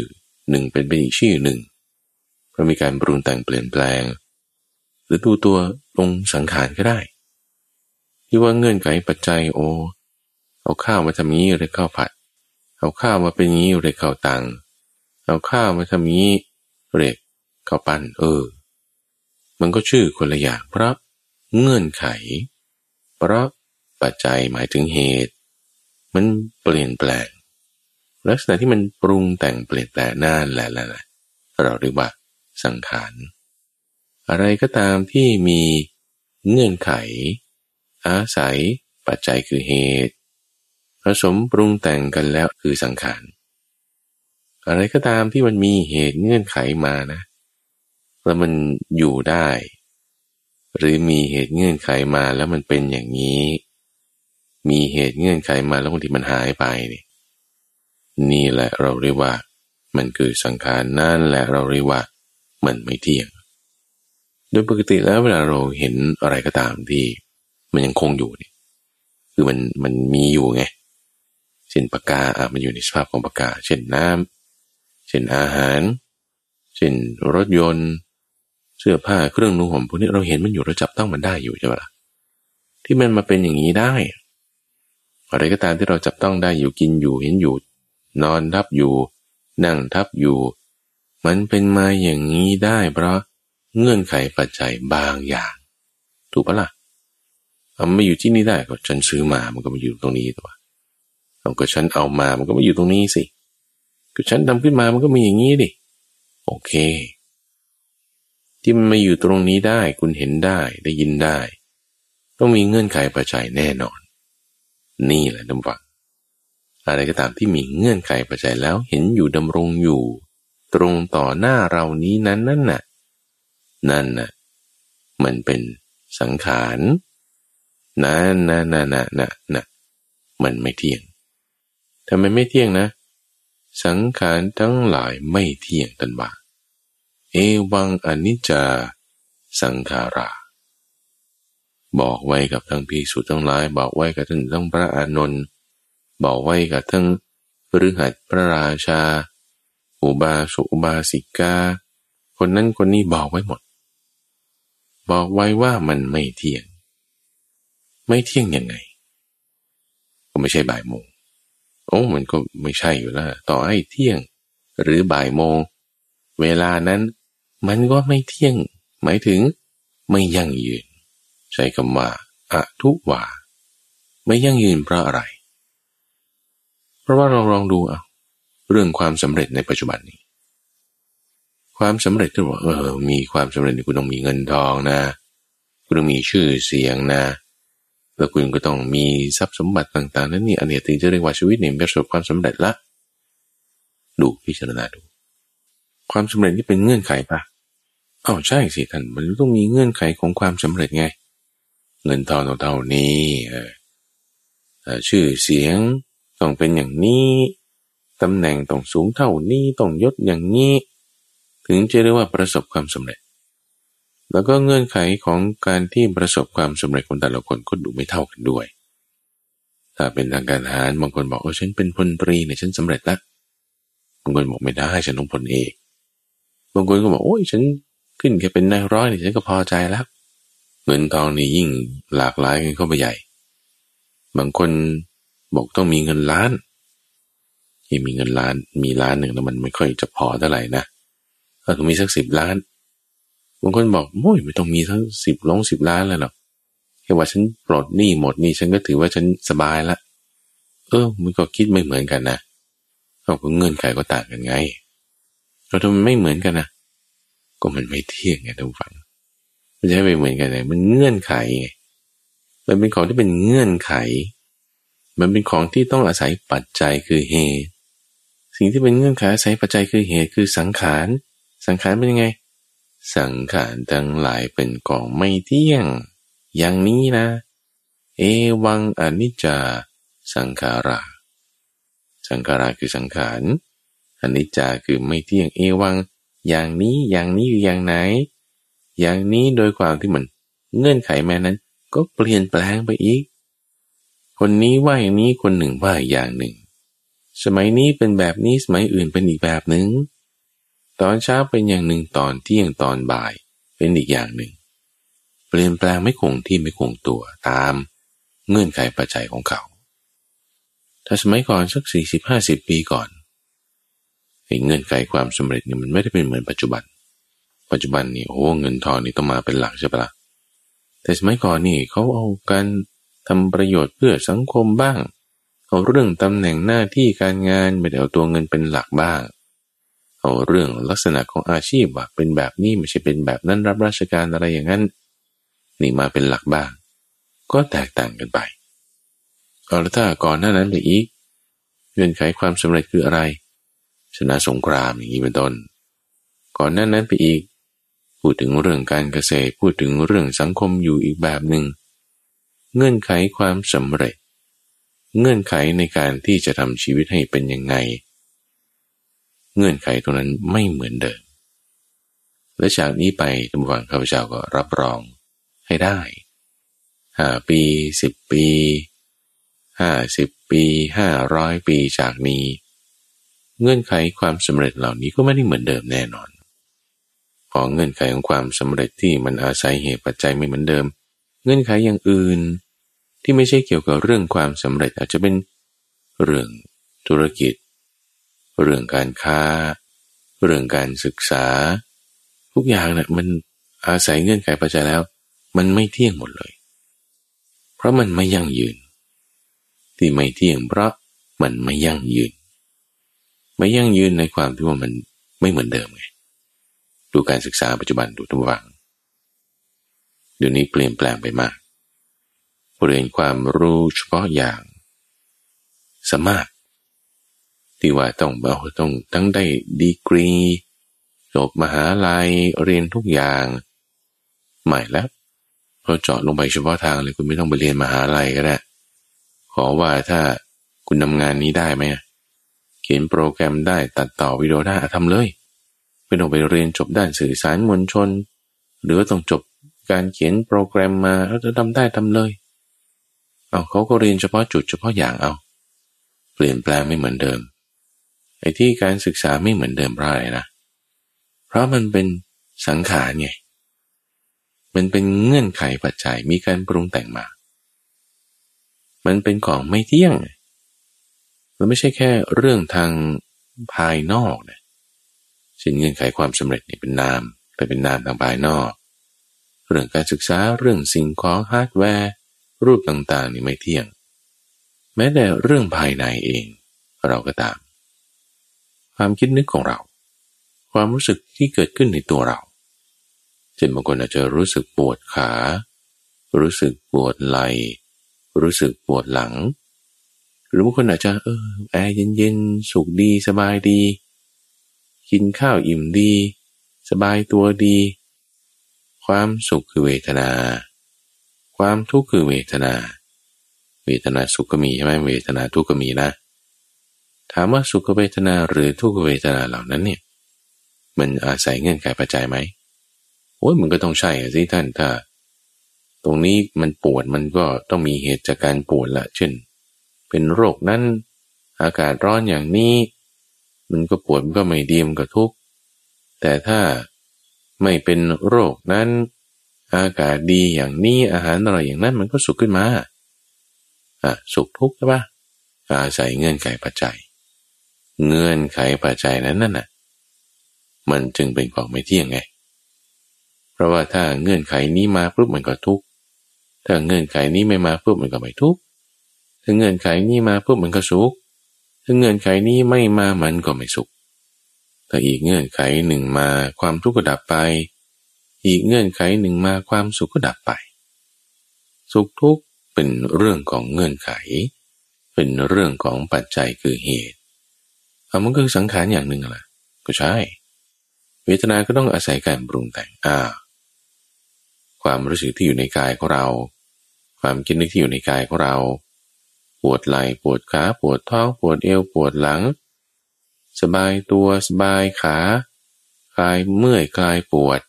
Speaker 1: หนึ่งเป็นเป็นอีกชื่อหนึ่งเพราะมีการปรุงแต่งเปลี่ยนแปลง หรือดูตัวลงสังขารก็ได้ ที่ว่าเงื่อนไขปัจจัยโอ เอาข้าวมาทำนี้เรียข้าวผัด เอาข้าวมาเป็นนี้เรียข้าวตัง เอาข้าวมาทำนี้เรียกข้าวปั้นเออ มันก็ชื่อคนละอย่างเพราะเงื่อนไข เพราะปัจจัยหมายถึงเหตุ มันเปลี่ยนแปลง ลักษณะที่มันปรุงแต่งเปลี่ยนแปลงนั่นแหละแหละเราเรียกว่าสังขารอะไรก็ตามที่มีเงื่อนไข อาศัย ปัจจัยคือเหตุ ผสมปรุงแต่งกันแล้วคือสังขาร อะไรก็ตามที่มันมีเหตุเงื่อนไขมานะ แล้วมันอยู่ได้ หรือมีเหตุเงื่อนไขมาแล้วมันเป็นอย่างนี้ มีเหตุเงื่อนไขมาแล้วบางทีมันหายไปนี่นี่แหละเราเรียกว่า มันคือสังขารนั่นแหละเราเรียกว่า มันไม่เที่ยง โดยปกติแล้วเวลาเราเห็นอะไรก็ตามที่ มันยังคงอยู่นี่คือมันมันมีอยู่ไงเช่นปากกาอะมันอยู่ในสภาพของปากกา เช่นน้ำเช่นอาหาร เช่นรถยนต์ เสื้อผ้าเครื่องนุ่งห่มพวกนี้เราเห็นมันอยู่เราจับต้องมันได้อยู่ใช่ไหมล่ะที่มันมาเป็นอย่างนี้ได้อะไรก็ตามที่เราจับต้องได้อยู่กินอยู่เห็นอยู่ นอนทับอยู่ นั่งทับอยู่ มันเป็นมาอย่างนี้ได้เพราะเงื่อนไขปัจจัยบางอย่าง ถูกปะละ่ะ มันไม่อยู่ที่นี่ได้ก็ฉันซื้อมา มันก็มาอยู่ตรงนี้ตัวเอาก็ฉันเอามา มันก็มาอยู่ตรงนี้สิ ก็ฉันทำขึ้นมา มันก็มีอย่างนี้ดิ โอเค ที่มันมาอยู่ตรงนี้ได้ คุณเห็นได้ ได้ยินได้ ต้องมีเงื่อนไขปัจจัยแน่นอน นี่แหละน้ำฟังอะไรก็ตามที่มีเงื่อนไขปัจจัยแล้วเห็นอยู่ดำรงอยู่ ตรงต่อหน้าเรานี้นั้นนั่นน่ะ นั่นน่ะ มันเป็นสังขาร นั่นนั่นนั่นนั่นนั่นมันไม่เที่ยงทำไมไม่เที่ยงนะ สังขารทั้งหลายไม่เที่ยงตันว่าเอวังอนิจจา สังขารา บอกไว้กับทั้งพิสุทั้งหลาย บอกไว้กับทั้งทั้งพระอานนท์บอกไว้กับทั้งพฤหัสพระราชา อุบาสุอุบาสิกา คนนั้นคนนี้บอกไว้หมด บอกไว้ว่ามันไม่เที่ยง ไม่เที่ยงยังไง ก็ไม่ใช่บ่ายโมง โอ้มันก็ไม่ใช่อยู่แล้วต่อให้เที่ยง หรือบ่ายโมง เวลานั้น มันก็ไม่เที่ยง หมายถึง ไม่ยั่งยืน ใช้คำว่าอะทุวาไม่ยั่งยืนเพราะอะไร เพราะว่าเราลองดูเอาเรื่องความสำเร็จในปัจจุบันนี้ ความสำเร็จที่บอกเออ มีความสำเร็จคุณต้องมีเงินทองนะ คุณต้องมีชื่อเสียงนะ แล้วคุณก็ต้องมีทรัพย์สมบัติต่างๆ นั้นนี่อันนี้ถึงจะเรียกว่าชีวิตเนี่ยประสบความสำเร็จละดูพิจารณาดู ความสำเร็จนี่เป็นเงื่อนไขปะอ้าวใช่สิท่านมันต้องมีเงื่อนไขของความสำเร็จไง เงินทองเท่านี้ชื่อเสียงต้องเป็นอย่างนี้ตำแหน่งต้องสูงเท่านี้ต้องยศอย่างนี้ ถึงจะเรียกว่าประสบความสำเร็จ แล้วก็เงื่อนไขของการที่ประสบความสำเร็จของแต่ละคนก็ดูไม่เท่ากันด้วย ถ้าเป็นทางการทหารบางคนบอกว่าฉันเป็นพลตรีเนี่ยฉันสำเร็จแล้วบางคนบอกไม่ได้ฉันต้องพลเอกบางคนก็บอกโอ้ยฉันขึ้นแค่เป็นนายร้อยเนี่ยฉันก็พอใจแล้ว เงินทองนี่ยิ่งหลากหลายกันเข้าไปใหญ่ บางคนบอกต้องมีเงินล้านที่มีเงินล้านมีล้านหนึ่งแล้วมันไม่ค่อยจะพอเท่าไหร่นะถ้ามีสักสิบล้าน บางคนบอกโอ้ยไม่ต้องมีทั้งสิบล้งสิบล้านเลยหรอกแค่ว่าฉันปลดหนี้หมดนี้ฉันก็ถือว่าฉันสบายละเออ มันก็คิดไม่เหมือนกันนะเอาเงื่อนไขก็ต่างกันไงเราทำไมไม่เหมือนกันนะก็มันไม่เที่ยงไงท่านฟังมันจะไม่เหมือนกันเลยมันเงื่อนไขไงมันเป็นของที่เป็นเงื่อนไข มันเป็นของที่ต้องอาศัยปัจจัยคือเหตุ สิ่งที่เป็นเงื่อนไขอาศัยปัจจัยคือเหตุคือสังขาร สังขารเป็นยังไง สังขารทั้งหลายเป็นกองไม่เที่ยง อย่างนี้นะ เอวังอนิจจา สังขารา สังขาราคือสังขารอนิจจาคือไม่เที่ยงเอวัง อย่างนี้อย่างนี้อยู่อย่างไหน อย่างนี้โดยความที่มันเงื่อนไขแม้นั้น ก็เปลี่ยนแปลงไปอีก คนนี้ว่าอย่างนี้คนหนึ่งว่าอย่างหนึ่ง สมัยนี้เป็นแบบนี้สมัยอื่นเป็นอีกแบบหนึ่ง ตอนเช้าเป็นอย่างหนึ่งตอนเที่ยงตอนบ่ายเป็นอีกอย่างหนึ่ง เปลี่ยนแปลงไม่คงที่ไม่คงตัวตามเงื่อนไขปัจจัยของเขา ถ้าสมัยก่อนสักสี่สิบห้าสิบปีก่อนเงื่อนไขความสำเร็จนี่มันไม่ได้เป็นเหมือนปัจจุบัน ปัจจุบันนี่โอ้เงินทองนี่ต้องมาเป็นหลักใช่ปะละ่ะแต่สมัยก่อนนี่เขาเอาการทำประโยชน์เพื่อสังคมบ้าง เอาเรื่องตำแหน่งหน้าที่การงานไม่ได้เอาตัวเงินเป็นหลักบ้าง เอาเรื่องลักษณะของอาชีพว่าเป็นแบบนี้ไม่ใช่เป็นแบบนั้นรับราชการอะไรอย่างนั้น นี่มาเป็นหลักบ้าง ก็แตกต่างกันไปเอาแล้วถ้าก่อนหน้านั้นไปอีกเงื่อนไขความสำเร็จคืออะไร ชนะสงครามอย่างนี้เป็นต้น ก่อนหน้านั้นไปอีก พูดถึงเรื่องการเกษตรพูดถึงเรื่องสังคมอยู่อีกแบบหนึ่งเงื่อนไขความสำเร็จ เงื่อนไขในการที่จะทำชีวิตให้เป็นยังไง เงื่อนไขตรงนั้นไม่เหมือนเดิม และจากนี้ไปทุกวันข้าพเจ้าก็รับรองให้ได้ห้าปีสิบปีห้าสิบปีห้าร้อยปีจากนี้ เงื่อนไขความสำเร็จเหล่านี้ก็ไม่ได้เหมือนเดิมแน่นอน ของเงื่อนไขของความสำเร็จที่มันอาศัยเหตุปัจจัยไม่เหมือนเดิม เงื่อนไขอย่างอื่นที่ไม่ใช่เกี่ยวกับเรื่องความสำเร็จอาจจะเป็นเรื่องธุรกิจ เรื่องการค้า เรื่องการศึกษา ทุกอย่างนะ่ะมันอาศัยเงื่อนไขปัจจัยแล้ว มันไม่เที่ยงหมดเลย เพราะมันไม่ยั่งยืน ที่ไม่เที่ยงเพราะมันไม่ยั่งยืน ไม่ยั่งยืนในความที่ว่ามันไม่เหมือนเดิมไงดูการศึกษาปัจจุบันดูทุกวังเดี๋ยวนี้เปลี่ยนแปลงไปมากเรียนความรู้เฉพาะอย่างสมาก ที่ว่าต้องเอาต้องทั้งได้ดีกรีจบมหาลัยเรียนทุกอย่างใหม่แล้วพอเจาะลงไปเฉพาะทางเลยคุณไม่ต้องไปเรียนมหาลัยก็ได้ ขอว่าถ้าคุณทำงานนี้ได้ไหมเขียนโปรแกรมได้ตัดต่อวิดีโอได้ทำเลยไม่ต้องไปเรียนจบด้านสื่อสารมวลชน หรือต้องจบการเขียนโปรแกรมมาแล้วจะทำได้ทำเลย เอาเขาก็เรียนเฉพาะจุดเฉพาะอย่างเอา เปลี่ยนแปลงไม่เหมือนเดิม ไอ้ที่การศึกษาไม่เหมือนเดิมเพราะอะไรนะ เพราะมันเป็นสังขารไง มันเป็นเงื่อนไขปัจจัยมีการปรุงแต่งมา มันเป็นของไม่เที่ยง มันไม่ใช่แค่เรื่องทางภายนอกนะสิ่งเงื่อนไขความสำเร็จนี่เป็นนามแต่เป็นนามทางภายนอก เรื่องการศึกษาเรื่องสิ่งของฮาร์ดแวร์ รูปต่างๆนี่ไม่เที่ยง แม้แต่เรื่องภายในเอง เราก็ตาม ความคิดนึกของเรา ความรู้สึกที่เกิดขึ้นในตัวเราเช่นบางคนอาจจะรู้สึกปวดขา รู้สึกปวดไหล่ รู้สึกปวดหลัง หรือบางคนอาจจะเออแอร์เย็นๆ สุขดีสบายดี กินข้าวอิ่มดี สบายตัวดี ความสุขคือเวทนา ความทุกข์คือเวทนา เวทนาสุขก็มีใช่ไหมเวทนาทุกข์ก็มีนะ ถามว่าสุขเวทนาหรือทุกขเวทนาเหล่านั้นเนี่ยมันอาศัยเงื่อนไขปัจจัยไหมโอ้ยมันก็ต้องใช่สิท่านถ้า ตรงนี้มันปวดมันก็ต้องมีเหตุจากการปวดละเช่น เป็นโรคนั้น อากาศร้อนอย่างนี้ มันก็ปวดมันก็ไม่ดีมันก็ทุกข์แต่ถ้าไม่เป็นโรคนั้น อากาศดีอย่างนี้อาหารอร่อยอย่างนั้นมันก็สุขขึ้นมาอะสุขทุกข์ใช่ปะอาศัยเงื่อนไขปัจจัย เงื่อนไขปัจจัยนั้นนั่นน่ะ มันจึงเป็นของไม่เที่ยงไง เพราะว่าถ้าเงื่อนไขนี้มาปุ๊บมันก็ทุกข์ ถ้าเงื่อนไขนี้ไม่มาปุ๊บมันก็ไม่ทุกข์ ถ้าเงื่อนไขนี้มาปุ๊บมันก็สุข ถ้าเงื่อนไขนี้ไม่มามันก็ไม่สุขถ้าอีกเงื่อนไขหนึ่งมาความทุกข์ก็ดับไป อีกเงื่อนไขหนึ่งมาความสุขก็ดับไป สุขทุกข์เป็นเรื่องของเงื่อนไข เป็นเรื่องของปัจจัยคือเหตุ เอามันก็คือสังขารอย่างหนึ่งแหละก็ใช่ เวทนาก็ต้องอาศัยการปรุงแต่งอ่า ความรู้สึกที่อยู่ในกายของเรา ความคิดนึกที่อยู่ในกายของเรา ปวดไหล่ปวดขาปวดท้องปวดเอวปวดหลัง สบายตัวสบายขาคลายเมื่อยคลายปวด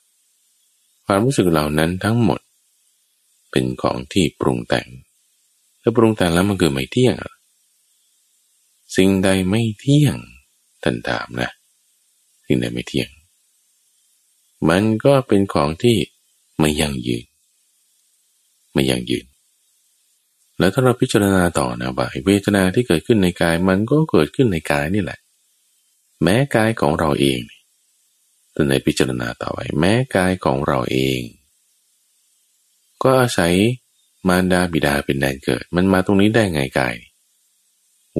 Speaker 1: ความรู้สึกเหล่านั้นทั้งหมด เป็นของที่ปรุงแต่งถ้าปรุงแต่งแล้วมันเกิดไม่เที่ยง สิ่งใดไม่เที่ยงท่านถามนะ สิ่งใดไม่เที่ยง มันก็เป็นของที่ไม่ยั่งยืน ไม่ยั่งยืน แล้วถ้าเราพิจารณาต่อนะว่าเวทนาที่เกิดขึ้นในกาย มันก็เกิดขึ้นในกายนี่แหละ แม้กายของเราเองตัวในพิจารณาต่อไปแม้กายของเราเอง ก็อาศัยมารดาบิดาเป็นแดนเกิด มันมาตรงนี้ได้ไงกาย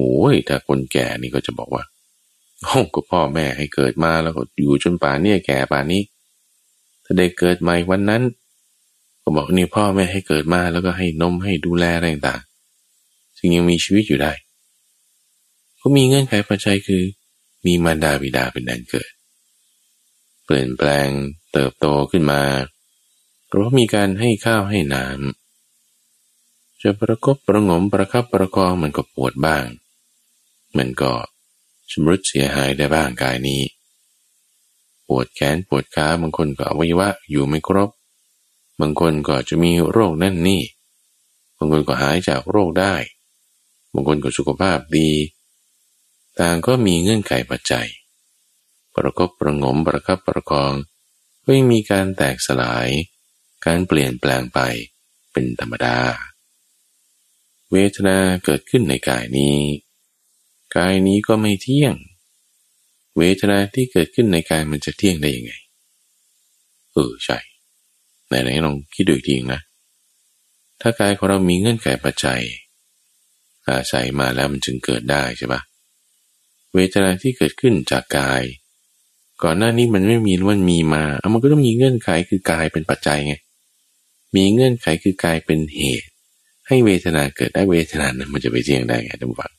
Speaker 1: โอ้ยถ้าคนแก่นี่ก็จะบอกว่าโอ้ก็พ่อแม่ให้เกิดมาแล้วก็อยู่จนป่านนี้แก่ป่านนี้ ถ้าได้เกิดใหม่วันนั้น ก็บอกนี่พ่อแม่ให้เกิดมาแล้วก็ให้นมให้ดูแลอะไรต่างๆจึงยังมีชีวิตอยู่ได้ ก็มีเงื่อนไขปัจจัยคือ มีมารดาบิดาเป็นแดนเกิด เปลี่ยนแปลงเติบโตขึ้นมา เพราะมีการให้ข้าวให้น้ำจะประกบประงมประคับประคองมันก็ปวดบ้าง มันก็ชำรุดเสียหายได้บ้างกายนี้ ปวดแขนปวดขาบางคนก็อวัยวะอยู่ไม่ครบ บางคนก็จะมีโรคนั่นนี่ บางคนก็หายจากโรคได้ บางคนก็สุขภาพดี ต่างก็มีเงื่อนไขปัจจัย ประกบประงมประคับประคองก็ยังมีการแตกสลาย การเปลี่ยนแปลงไปเป็นธรรมดา เวทนาเกิดขึ้นในกายนี้ กายนี้ก็ไม่เที่ยง เวทนาที่เกิดขึ้นในกายมันจะเที่ยงได้ยังไง เออใช่ไหนๆลองคิดดูอีกทีนะ ถ้ากายของเรามีเงื่อนไขปัจจัย อาศัยมาแล้วมันจึงเกิดได้ใช่ปะเวทนาที่เกิดขึ้นจากกาย ก่อนหน้านี้มันไม่มีมันมีมาเอามันก็ต้องมีเงื่อนไขคือกายเป็นปัจจัยไง มีเงื่อนไขคือกายเป็นเหตุ ให้เวทนาเกิดได้เวทนานั้นมันจะไปเที่ยงได้ไงท่านบัง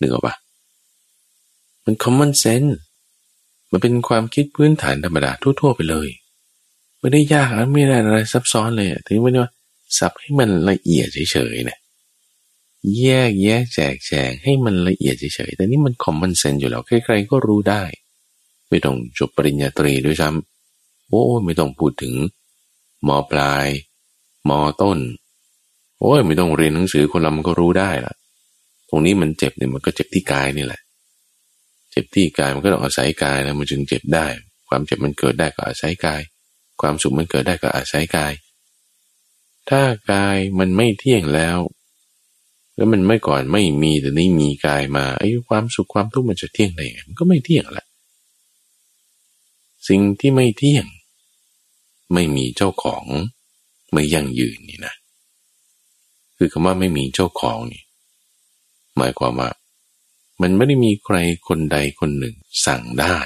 Speaker 1: นึกออกปะมัน common sense มันเป็นความคิดพื้นฐานธรรมดาทั่ว ๆ ไปเลย ไม่ได้ยากไม่ได้อะไรซับซ้อนเลยถึงไม่ว่าสับให้มันละเอียดเฉยๆเนี่ยแยกแยะแจกแจงให้มันละเอียดเฉยๆแต่นี่มัน common sense อยู่แล้วใครๆก็รู้ได้ ไม่ต้องจบปริญญาตรีด้วยซ้ำโอ้ไม่ต้องพูดถึงมอปลายมอต้น โอ้ยไม่ต้องเรียนหนังสือคนเรามันก็รู้ได้ละ ตรงนี้มันเจ็บเนี่ยมันก็เจ็บที่กายนี่แหละ เจ็บที่กายมันก็ต้องอาศัยกายนะมันจึงเจ็บได้ ความเจ็บมันเกิดได้ก็อาศัยกาย ความสุขมันเกิดได้ก็อาศัยกาย ถ้ากายมันไม่เที่ยงแล้ว แล้วมันไม่ก่อนไม่มีแต่นี้มีกายมาไอ้ความสุขความทุกข์มันจะเที่ยงได้ไงมันก็ไม่เที่ยงแหละสิ่งที่ไม่เที่ยง ไม่มีเจ้าของไม่ยั่งยืนนี่นะ คือคำว่าไม่มีเจ้าของนี่ หมายความว่า มันไม่ได้มีใครคนใดคนหนึ่งสั่งได้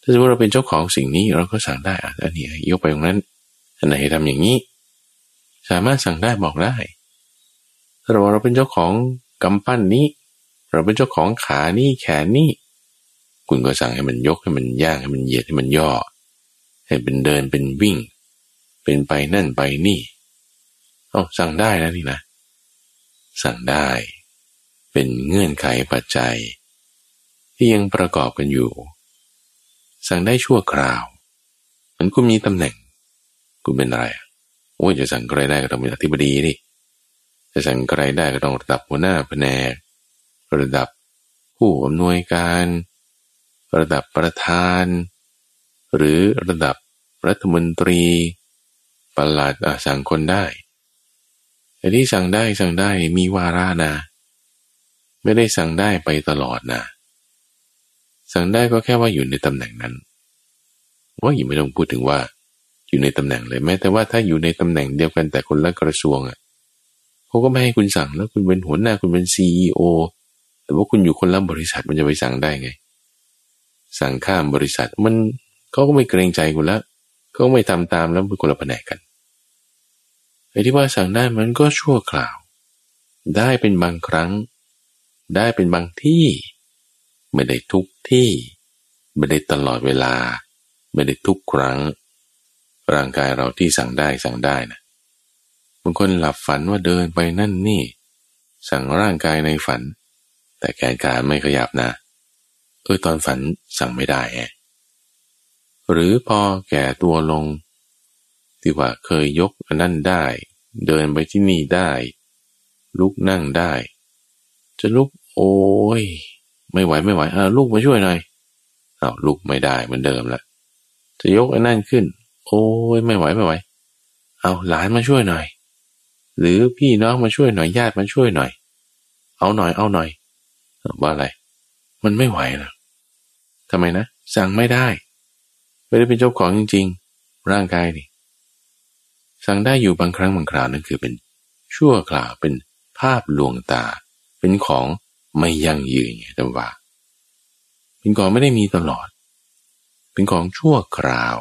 Speaker 1: ถ้าสมมติเราเป็นเจ้าของสิ่งนี้เราก็สั่งได้อะอันนี้ยกไปตรงนั้นอันไหนทำอย่างนี้ สามารถสั่งได้บอกได้ถ้าเราเราเป็นเจ้าของกำปั้นนี้ เราเป็นเจ้าของขานี่แขนนี่คุณก็สั่งให้มันยกให้มันย่างให้มันเหยียดให้มันย่อ ให้เป็นเดินเป็นวิ่ง เป็นไปนั่นไปนี่ เอาสั่งได้นะนี่นะ สั่งได้ เป็นเงื่อนไขปัจจัย ที่ยังประกอบกันอยู่ สั่งได้ชั่วคราวมันคุณมีตำแหน่ง คุณเป็นอะไรโอ้ยจะสั่งใครได้ก็ต้องเป็นอธิบดีดิจะสั่งใครได้ก็ต้องระดับหัวหน้าแผนกระดับผู้อำนวยการ ระดับประธาน หรือระดับรัฐมนตรีประหลาดสั่งคนได้แต่ที่สั่งได้สั่งได้มีวาระนะ ไม่ได้สั่งได้ไปตลอดนะสั่งได้ก็แค่ว่าอยู่ในตำแหน่งนั้น ว่าอย่าไม่ต้องพูดถึงว่า อยู่ในตำแหน่งเลยแม้แต่ว่าถ้าอยู่ในตำแหน่งเดียวกันแต่คนละกระทรวงอะเขาก็ไม่ให้คุณสั่งแล้วคุณเป็นหัวหน้าคุณเป็นซีอแต่ว่าคุณอยู่คนละบริษัทมันจะไปสั่งได้ไง สั่งข้ามบริษัทมันเขาก็ไม่เกรงใจคุณล้วเขาไม่ทำตามแล้วเป็นคนละแผนกกันไอ้ที่ว่าสั่งได้มันก็ชั่วคราว ได้เป็นบางครั้ง ได้เป็นบางที่ ไม่ได้ทุกที่ ไม่ได้ตลอดเวลา ไม่ได้ทุกครั้ง ร่างกายเราที่สั่งได้สั่งได้นะบางคนหลับฝันว่าเดินไปนั่นนี่ สั่งร่างกายในฝัน แต่แกนการไม่ขยับนะเออตอนฝันสั่งไม่ได้แหรือพอแก่ตัวลง ที่ว่าเคยยกอันนั้นได้ เดินไปที่นี่ได้ ลุกนั่งได้ จะลุก โอ้ย ไม่ไหวไม่ไหวอ่าลูกมาช่วยหน่อยเอาลุกไม่ได้เหมือนเดิมละจะยกอันนั้นขึ้น โอ้ยไม่ไหวไม่ไหว เอาหลานมาช่วยหน่อย หรือพี่น้องมาช่วยหน่อยญาติมาช่วยหน่อย เอาหน่อยเอาหน่อยว่าอะไร มันไม่ไหวนะทำไมนะสั่งไม่ได้ ไม่ได้เป็นเจ้าของจริง ๆ ร่างกายนี่สั่งได้อยู่บางครั้งบางคราวนั่นคือเป็นชั่วคราวเป็นภาพลวงตา เป็นของ ไม่ยั่งยืนไงแต่ว่า เป็นของไม่ได้มีตลอด เป็นของชั่วคราว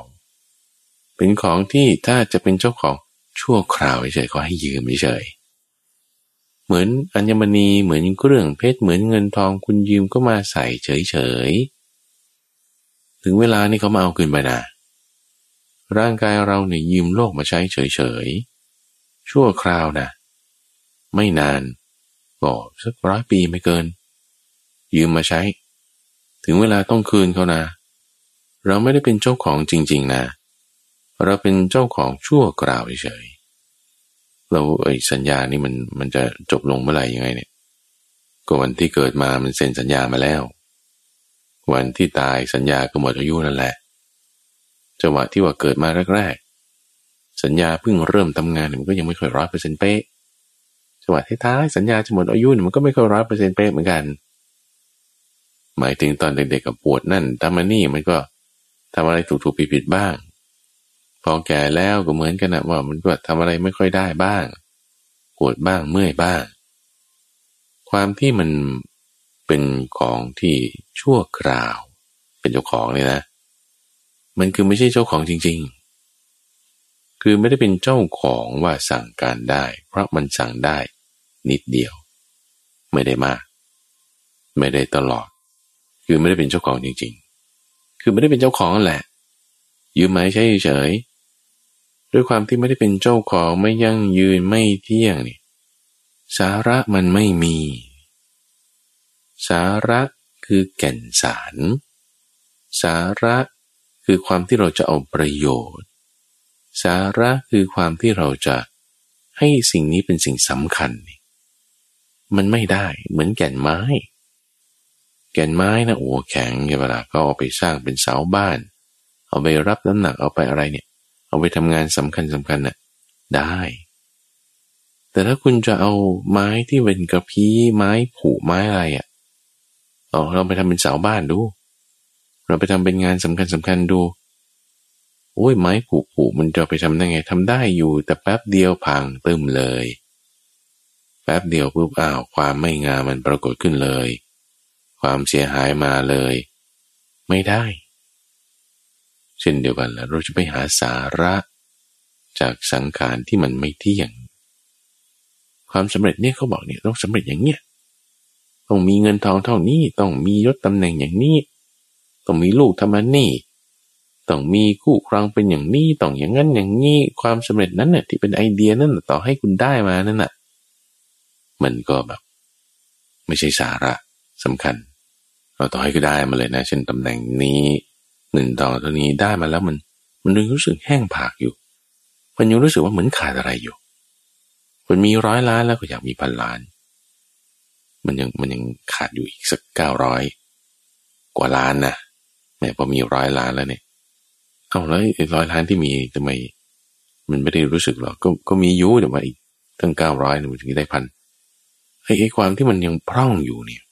Speaker 1: เป็นของที่ถ้าจะเป็นเจ้าของชั่วคราวเฉยๆก็ให้ยืมเฉยเหมือนอัญมณีเหมือนเครื่องเพชรเหมือนเงินทองคุณยืมก็มาใส่เฉยๆถึงเวลานี่เขามาเอาคืนไปนะร่างกายเราเนี่ยยืมโลกมาใช้เฉยๆชั่วคราวนะไม่นาน ก็สักร้อยปีไม่เกิน ยืมมาใช้ ถึงเวลาต้องคืนเขานะ เราไม่ได้เป็นเจ้าของจริง ๆนะ เราเป็นเจ้าของชั่วคราวเฉยเราไอ้สัญญานี่มันมันจะจบลงเมื่อไหร่ยังไงเนี่ยก็วันที่เกิดมามันเซ็นสัญญามาแล้ว วันที่ตายสัญญาก็หมดอายุนั่นแหละจังหวะที่ว่าเกิดมาแรกๆสัญญาเพิ่งเริ่มทำงานมันก็ยังไม่ค่อยร้อยเปอร์เซ็นต์เป๊ะ จังหวะท้ายๆสัญญาจะหมดอายุมันก็ไม่ค่อยร้อยเปอร์เซ็นต์เป๊ะเหมือนกัน หมายถึงตอนเด็กๆกับปวดนั่นทำมานี่มันก็ทำอะไรถูกๆผิดๆบ้าง พอแก่แล้วก็เหมือนกันนะว่ามันก็ทำอะไรไม่ค่อยได้บ้างปวดบ้างเมื่อยบ้าง ความที่มันเป็นของที่ชั่วคราว เป็นเจ้าของเลยนะ มันคือไม่ใช่เจ้าของจริง ๆ คือไม่ได้เป็นเจ้าของว่าสั่งการได้ เพราะมันสั่งได้ นิดเดียว ไม่ได้มาก ไม่ได้ตลอด คือไม่ได้เป็นเจ้าของจริง ๆ คือไม่ได้เป็นเจ้าของแหละ ยืมไหมใช่เฉยด้วยความที่ไม่ได้เป็นเจ้าของไม่ยั่งยืนไม่เที่ยงนี่สาระมันไม่มี สาระคือแก่นสาร สาระคือความที่เราจะเอาประโยชน์ สาระคือความที่เราจะให้สิ่งนี้เป็นสิ่งสำคัญ มันไม่ได้ เหมือนแก่นไม้ แก่นไม้นะโอ้แข็งเวลาก็เอาไปสร้างเป็นเสาบ้าน เอาไปรับน้ำหนักเอาไปอะไรเนี่ย เอาไปทำงานสำคัญสำคัญน่ะได้ แต่ถ้าคุณจะเอาไม้ที่เป็นกระพี้ไม้ผูไม้อะไรอะ่ะเอาเราไปทำเป็นเสาบ้านดู เราไปทำเป็นงานสำคัญสำคัญดูโอ้ยไม้ผูผูมันจะไปทำได้ไงทำได้อยู่แต่แป๊บเดียวพังตึมเลย แป๊บเดียวปุ๊บอ้าวความไม่งามมันปรากฏขึ้นเลย ความเสียหายมาเลย ไม่ได้ เช่นเดียวกันแล้วเราจะไปหาสาระ จากสังขารที่มันไม่เที่ยง ความสำเร็จเนี่ยเขาบอกเนี่ยต้องสำเร็จอย่างเนี้ยต้องมีเงินทองเท่านี้ต้องมียศตำแหน่งอย่างนี้ ต้องมีลูกทำมันนี่ต้องมีคู่ครองเป็นอย่างนี้ต้องอย่างนั้นอย่างนี้ความสำเร็จนั้นเนี่ยที่เป็นไอเดียนั่นต่อให้คุณได้มานั่นน่ะ มันก็แบบ ไม่ใช่สาระสำคัญ เราต่อให้ก็ได้มาเลยนะ เช่นตำแหน่งนี้เงินทองตัวนี้ได้มาแล้วมัน มันยังรู้สึกแห้งผากอยู่ มันยังรู้สึกว่าเหมือนขาดอะไรอยู่มันมีร้อยล้านแล้วก็อยากมีพันล้าน มันยังมันยังขาดอยู่อีกสักเก้าร้อยกว่าล้านนะแม้พอมีร้อยล้านแล้วเนี่ยเอาแล้วไอ้ร้อยล้านที่มีทำไม มันไม่ได้รู้สึกหรอกก็ก็มีอยู่แต่ว่าอีกตั้งเก้าร้อยมันถึงได้พัน ไอ้ไอ้ความที่มันยังพร่องอยู่เนี่ย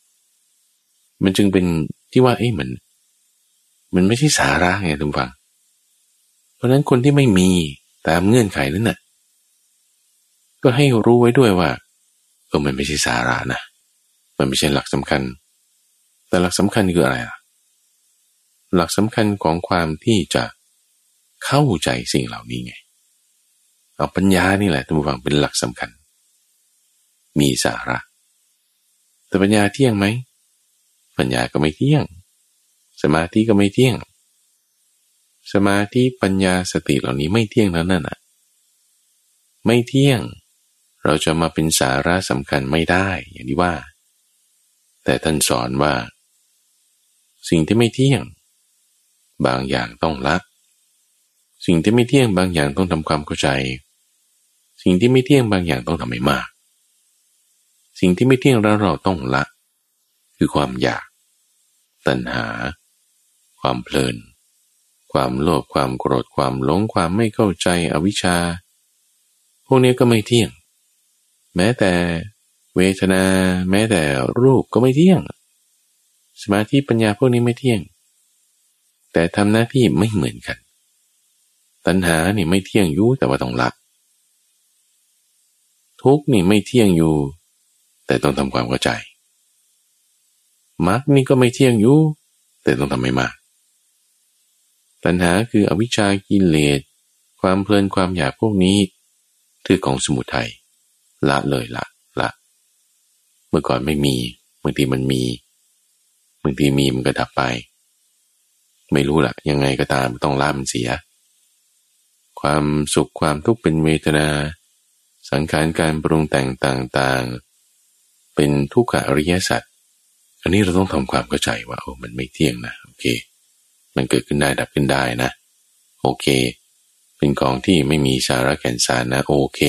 Speaker 1: มันจึงเป็นที่ว่าเอ้มัน มันไม่ใช่สาระไงทุกฝัง เพราะนั้นคนที่ไม่มีตามเงื่อนไขนั้นน่ะ ก็ให้รู้ไว้ด้วยว่าเออมันไม่ใช่สาระนะมันไม่ใช่หลักสำคัญ แต่หลักสำคัญคืออะไรล่ะหลักสำคัญของความที่จะเข้าใจสิ่งเหล่านี้ไงเอาปัญญานี่แหละทุกฝังเป็นหลักสำคัญ มีสาระ แต่ปัญญาเที่ยงไหม ปัญญาก็ไม่เที่ยง สมาธิก็ไม่เที่ยง สมาธิปัญญาสติเหล่านี้ไม่เที่ยงแล้วนั่นน่ะ ไม่เที่ยง เราจะมาเป็นสาระสำคัญไม่ได้อย่างที่ว่า แต่ท่านสอนว่า สิ่งที่ไม่เที่ยง บางอย่างต้องละสิ่งที่ไม่เที่ยงบางอย่างต้องทำความเข้าใจ สิ่งที่ไม่เที่ยงบางอย่างต้องทำให้มาก สิ่งที่ไม่เที่ยงแล้วเราต้องละ คือความอยาก ตัณหา ความเพลิน ความโลภความโกรธความหลงความไม่เข้าใจอวิชชา พวกนี้ก็ไม่เที่ยง แม้แต่เวทนา แม้แต่รูปก็ไม่เที่ยง สมาธิปัญญาพวกนี้ไม่เที่ยง แต่ทำหน้าที่ไม่เหมือนกัน ตัณหานี่ไม่เที่ยงอยู่แต่ว่าต้องละทุกนี่ไม่เที่ยงอยู่ แต่ต้องทำความเข้าใจมรรคนี่ก็ไม่เที่ยงอยู่ แต่ต้องทำให้มาก ตัณหาคืออวิชชากิเลสความเพลินความอยากพวกนี้คือของสมุทัยละเลยละละ เมื่อก่อนไม่มีบางทีมันมีบางทีมีมันก็ดับไป ไม่รู้ละยังไงก็ตามต้องละมันเสีย ความสุขความทุกข์เป็นเวทนา สังขารการปรุงแต่งต่างๆ เป็นทุกขอริยสัจอันนี้เราต้องทำความเข้าใจว่าโอ้มันไม่เที่ยงนะโอเค มันเกิดขึ้นได้ดับขึ้นได้นะ โอเค เป็นของที่ไม่มีสาระแก่นสารนะโอเค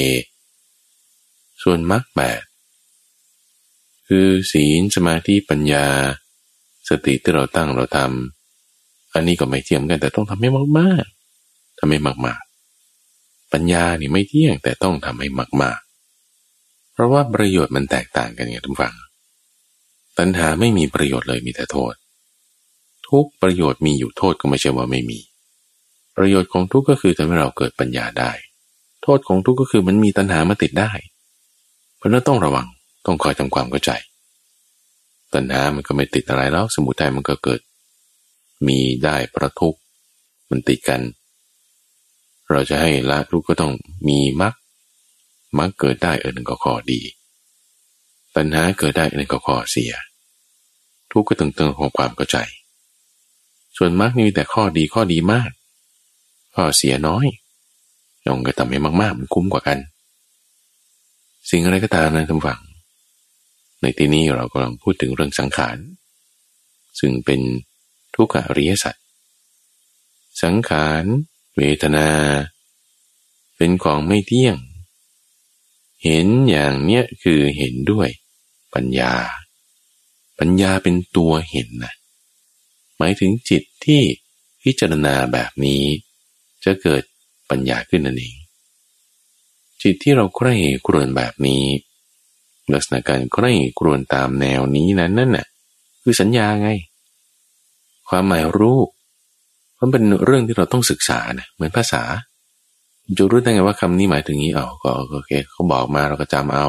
Speaker 1: ส่วนมรรคแปดคือศีลสมาธิปัญญา สติที่เราตั้งเราทำอันนี้ก็ไม่เที่ยงกันแต่ต้องทำให้มากๆทำให้มากๆ ปัญญานี่ไม่เที่ยงแต่ต้องทำให้มากๆ เพราะว่าประโยชน์มันแตกต่างกันไงทุกฝังตัณหาไม่มีประโยชน์เลยมีแต่โทษ ทุกประโยชน์มีอยู่โทษก็ไม่ใช่ว่าไม่มี ประโยชน์ของทุกก็คือทำให้เราเกิดปัญญาได้ โทษของทุกก็คือมันมีตัณหามาติดได้ เพราะนั้นต้องระวังต้องคอยทำความเข้าใจ ตัณหามันก็ไม่ติดอะไรแล้ว สมุทัยมันก็เกิด มีได้ประทุกมันติดกัน เราจะให้ละทุกก็ต้องมีมรรค มรรคเกิดได้เออหนึ่งก็ข้อดี ตัณหาเกิดได้เออหนึ่งก็ข้อเสีย ทุกข์ก็ตึงเติงของความเข้าใจ ส่วนมรรคนี่แต่ข้อดีข้อดีมาก ข้อเสียน้อยยองก็ทำให้มากๆมันคุ้มกว่ากัน สิ่งอะไรก็ตามนะท่านฟัง ในที่นี้เรากำลังพูดถึงเรื่องสังขาร ซึ่งเป็นทุกขอริยสัจสังขาร เวทนา เป็นของไม่เที่ยง เห็นอย่างเนี้ยคือเห็นด้วยปัญญา ปัญญาเป็นตัวเห็นนะหมายถึงจิตที่พิจารณาแบบนี้ จะเกิดปัญญาขึ้นนั่นเองจิตที่เราใคร่ครวญแบบนี้ ลักษณะการใคร่ครวญตามแนวนี้นั้นนั่นน่ะคือสัญญาไง ความหมายรู้มันเป็นเรื่องที่เราต้องศึกษานะเหมือนภาษา จะรู้ได้ไงว่าคำนี้หมายถึงนี้เอาก็โอเคเขาบอกมาเราก็จำเอา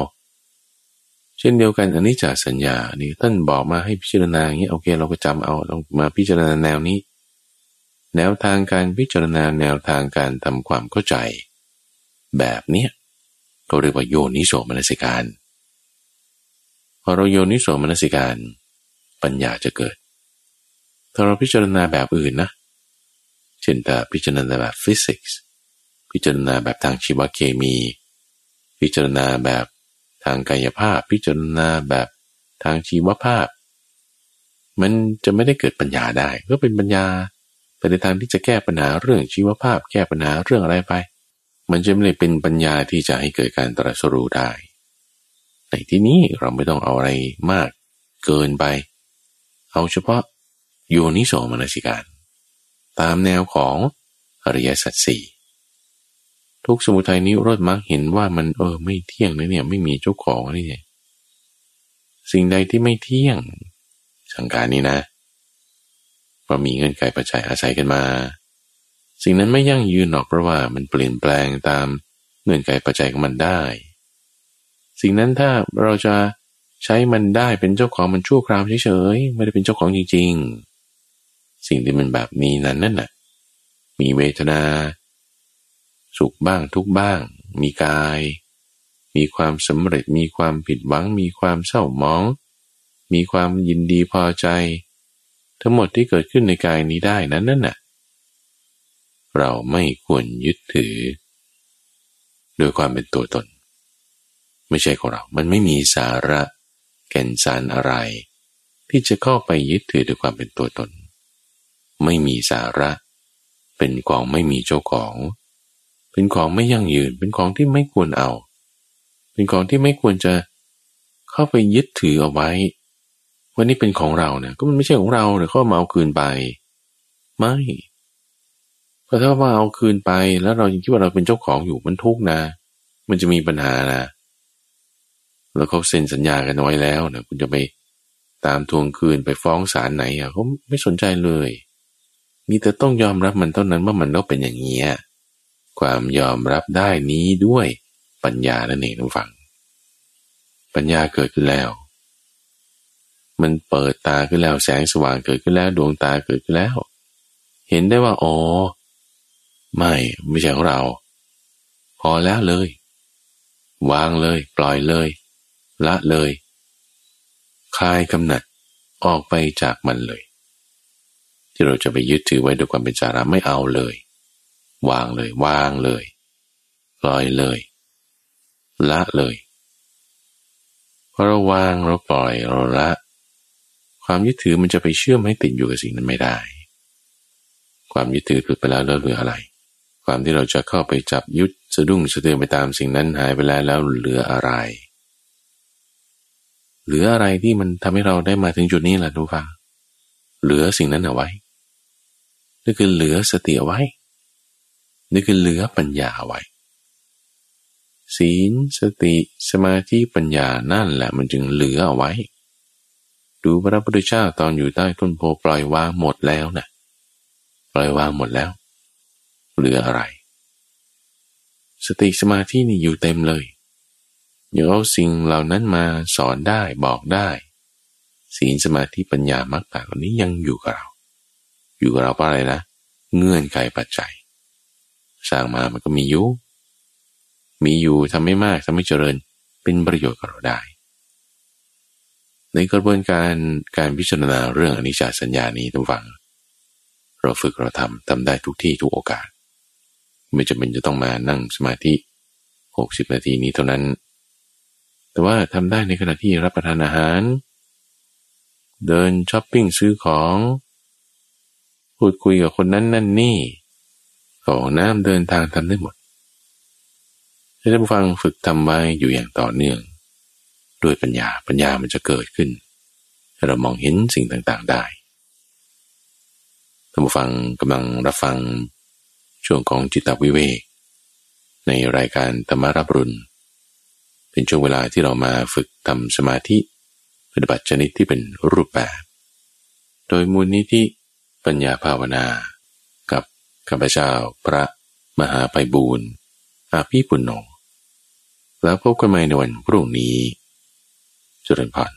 Speaker 1: เช่นเดียวกันอันนี้จากสัญญานี่ท่านบอกมาให้พิจารณาอย่างนี้โอเค เราก็จำเอาเรามาพิจารณาแนวนี้ แนวทางการพิจารณาแนวทางการทำความเข้าใจ แบบเนี้ยก็เรียกว่าโยนิโสมนสิการพอเราโยนิโสมนสิการ ปัญญาจะเกิด ถ้าเราพิจารณาแบบอื่นนะเช่นแต่พิจารณาแบบฟิสิกส์ พิจารณาแบบทางชีวเคมี พิจารณาแบบทางกายภาพ พิจารณาแบบทางชีวภาพ มันจะไม่ได้เกิดปัญญาได้ก็เป็นปัญญาไปในทางที่จะแก้ปัญหาเรื่องชีวภาพ แก้ปัญหาเรื่องอะไรไป มันจะไม่ได้เป็นปัญญาที่จะให้เกิดการตรัสรู้ได้ในที่นี้เราไม่ต้องเอาอะไรมากเกินไป เอาเฉพาะโยนิโสมนสิการ ตามแนวของอริยสัจสี่ ทุกสมุทัยนี้รถมักเห็นว่ามันเออไม่เที่ยงนะเนี่ย ไม่มีเจ้าของนี่เนี่ยสิ่งใดที่ไม่เที่ยง สังการนี้นะก็มีเงินไขปัจจัยอาศัยกันมา สิ่งนั้นไม่ยั่งยืนหรอกเพราะว่ามันเปลี่ยนแปลงตามเงินไขปัจจัยของมันได้ สิ่งนั้นถ้าเราจะใช้มันได้เป็นเจ้าของมันชั่วคราวเฉยๆไม่ได้เป็นเจ้าของจริง ๆ สิ่งที่มันแบบนี้นั้นนั่นน่ะ มีเวทนา สุขบ้างทุกบ้าง มีกาย มีความสำเร็จมีความผิดหวัง มีความเศร้าหมอง มีความยินดีพอใจ ทั้งหมดที่เกิดขึ้นในกายนี้ได้นั้นนั่นน่ะเราไม่ควรยึดถือโดยความเป็นตัวตน ไม่ใช่ของเรา มันไม่มีสาระแก่นสารอะไร ที่จะเข้าไปยึดถือด้วยความเป็นตัวตน ไม่มีสาระ เป็นของไม่มีเจ้าของ เป็นของไม่ยั่งยืน เป็นของที่ไม่ควรเอา เป็นของที่ไม่ควรจะเข้าไปยึดถือเอาไว้ว่านี่เป็นของเราเนี่ยก็มันไม่ใช่ของเราเดี๋ยวเขามาเอาคืนไป ไม่เพราะถ้าว่าเอาคืนไปแล้วเรายังคิดว่าเราเป็นเจ้าของอยู่มันทุกนะ มันจะมีปัญหานะแล้วเขาเซ็นสัญญากันไว้แล้วนะคุณจะไปตามทวงคืนไปฟ้องศาลไหนอะเขาไม่สนใจเลย มีแต่ต้องยอมรับมันเท่านั้นว่ามันต้องเป็นอย่างนี้ ความยอมรับได้นี้ด้วยปัญญานั่นเองทุกฝัง ปัญญาเกิดขึ้นแล้ว มันเปิดตาขึ้นแล้วแสงสว่างเกิดขึ้นแล้วดวงตาเกิดขึ้นแล้ว เห็นได้ว่าอ๋อไม่ไม่ใช่ของเรา พอแล้วเลย วางเลย ปล่อยเลย ละเลยคลายกำหนัดออกไปจากมันเลย ที่เราจะไปยึดถือไว้ด้วยความเป็นจาระไม่เอาเลย วางเลยวางเลยปล่อยเลย ละเลยพอเราวางเราปล่อยเราละ ความยึดถือมันจะไปเชื่อมให้ติดอยู่กับสิ่งนั้นไม่ได้ ความยึดถือหลุดไปแล้วแล้วเหลืออะไร ความที่เราจะเข้าไปจับยึดสะดุ้งสะเทือนไปตามสิ่งนั้นหายไปแล้วแล้วเหลืออะไร เหลืออะไรที่มันทำให้เราได้มาถึงจุดนี้ล่ะทุกฟังเหลือสิ่งนั้นเอาไว้นี่คือเหลือสติเอาไว้ นี่คือเหลือปัญญาไว้ ศีลสติสมาธิปัญญานั่นแหละมันจึงเหลือเอาไว้ ดูพระพุทธเจ้าตอนอยู่ใต้ต้นโพปล่อยวางหมดแล้วนะปล่อยวางหมดแล้ว เหลืออะไร สติสมาธินี่อยู่เต็มเลยอย่าเอาสิ่งเหล่านั้นมาสอนได้บอกได้ ศีลสมาธิปัญญามรรคแปดคนนี้ยังอยู่กับเรา อยู่กับเราเพราะอะไรนะ เงื่อนไขปัจจัย สร้างมามันก็มีอยู่ มีอยู่ทำไม่มากทำไม่เจริญ เป็นประโยชน์กับเราได้ ในกระบวนการการพิจารณาเรื่องอนิจจสัญญานี้ทุกฝัง เราฝึกเราทำทำได้ทุกที่ทุกโอกาส ไม่จำเป็นจะต้องมานั่งสมาธิหกสิบนาทีนี้เท่านั้น แต่ว่าทำได้ในขณะที่รับประทานอาหาร เดินช้อปปิ้งซื้อของพูดคุยกับคนนั้นนั่นนี่ ของน้ำเดินทางทำได้หมดให้ท่านฟังฝึกทำไว้อยู่อย่างต่อเนื่องด้วยปัญญาปัญญามันจะเกิดขึ้นให้เรามองเห็นสิ่งต่างๆได้ท่านผู้ฟังกำลังรับฟังช่วงของจิตตวิเวกในรายการธรรมารับรุณเป็นช่วงเวลาที่เรามาฝึกทำสมาธิปฏิบัติชนิดที่เป็นรูปแบบ โดยมูลนิธิปัญญาภาวนา ข้าพเจ้าพระมหาไพบูรณ์อาภีปุณโญแล้วพบกันใหม่ในวันพรุ่งนี้จุรินพร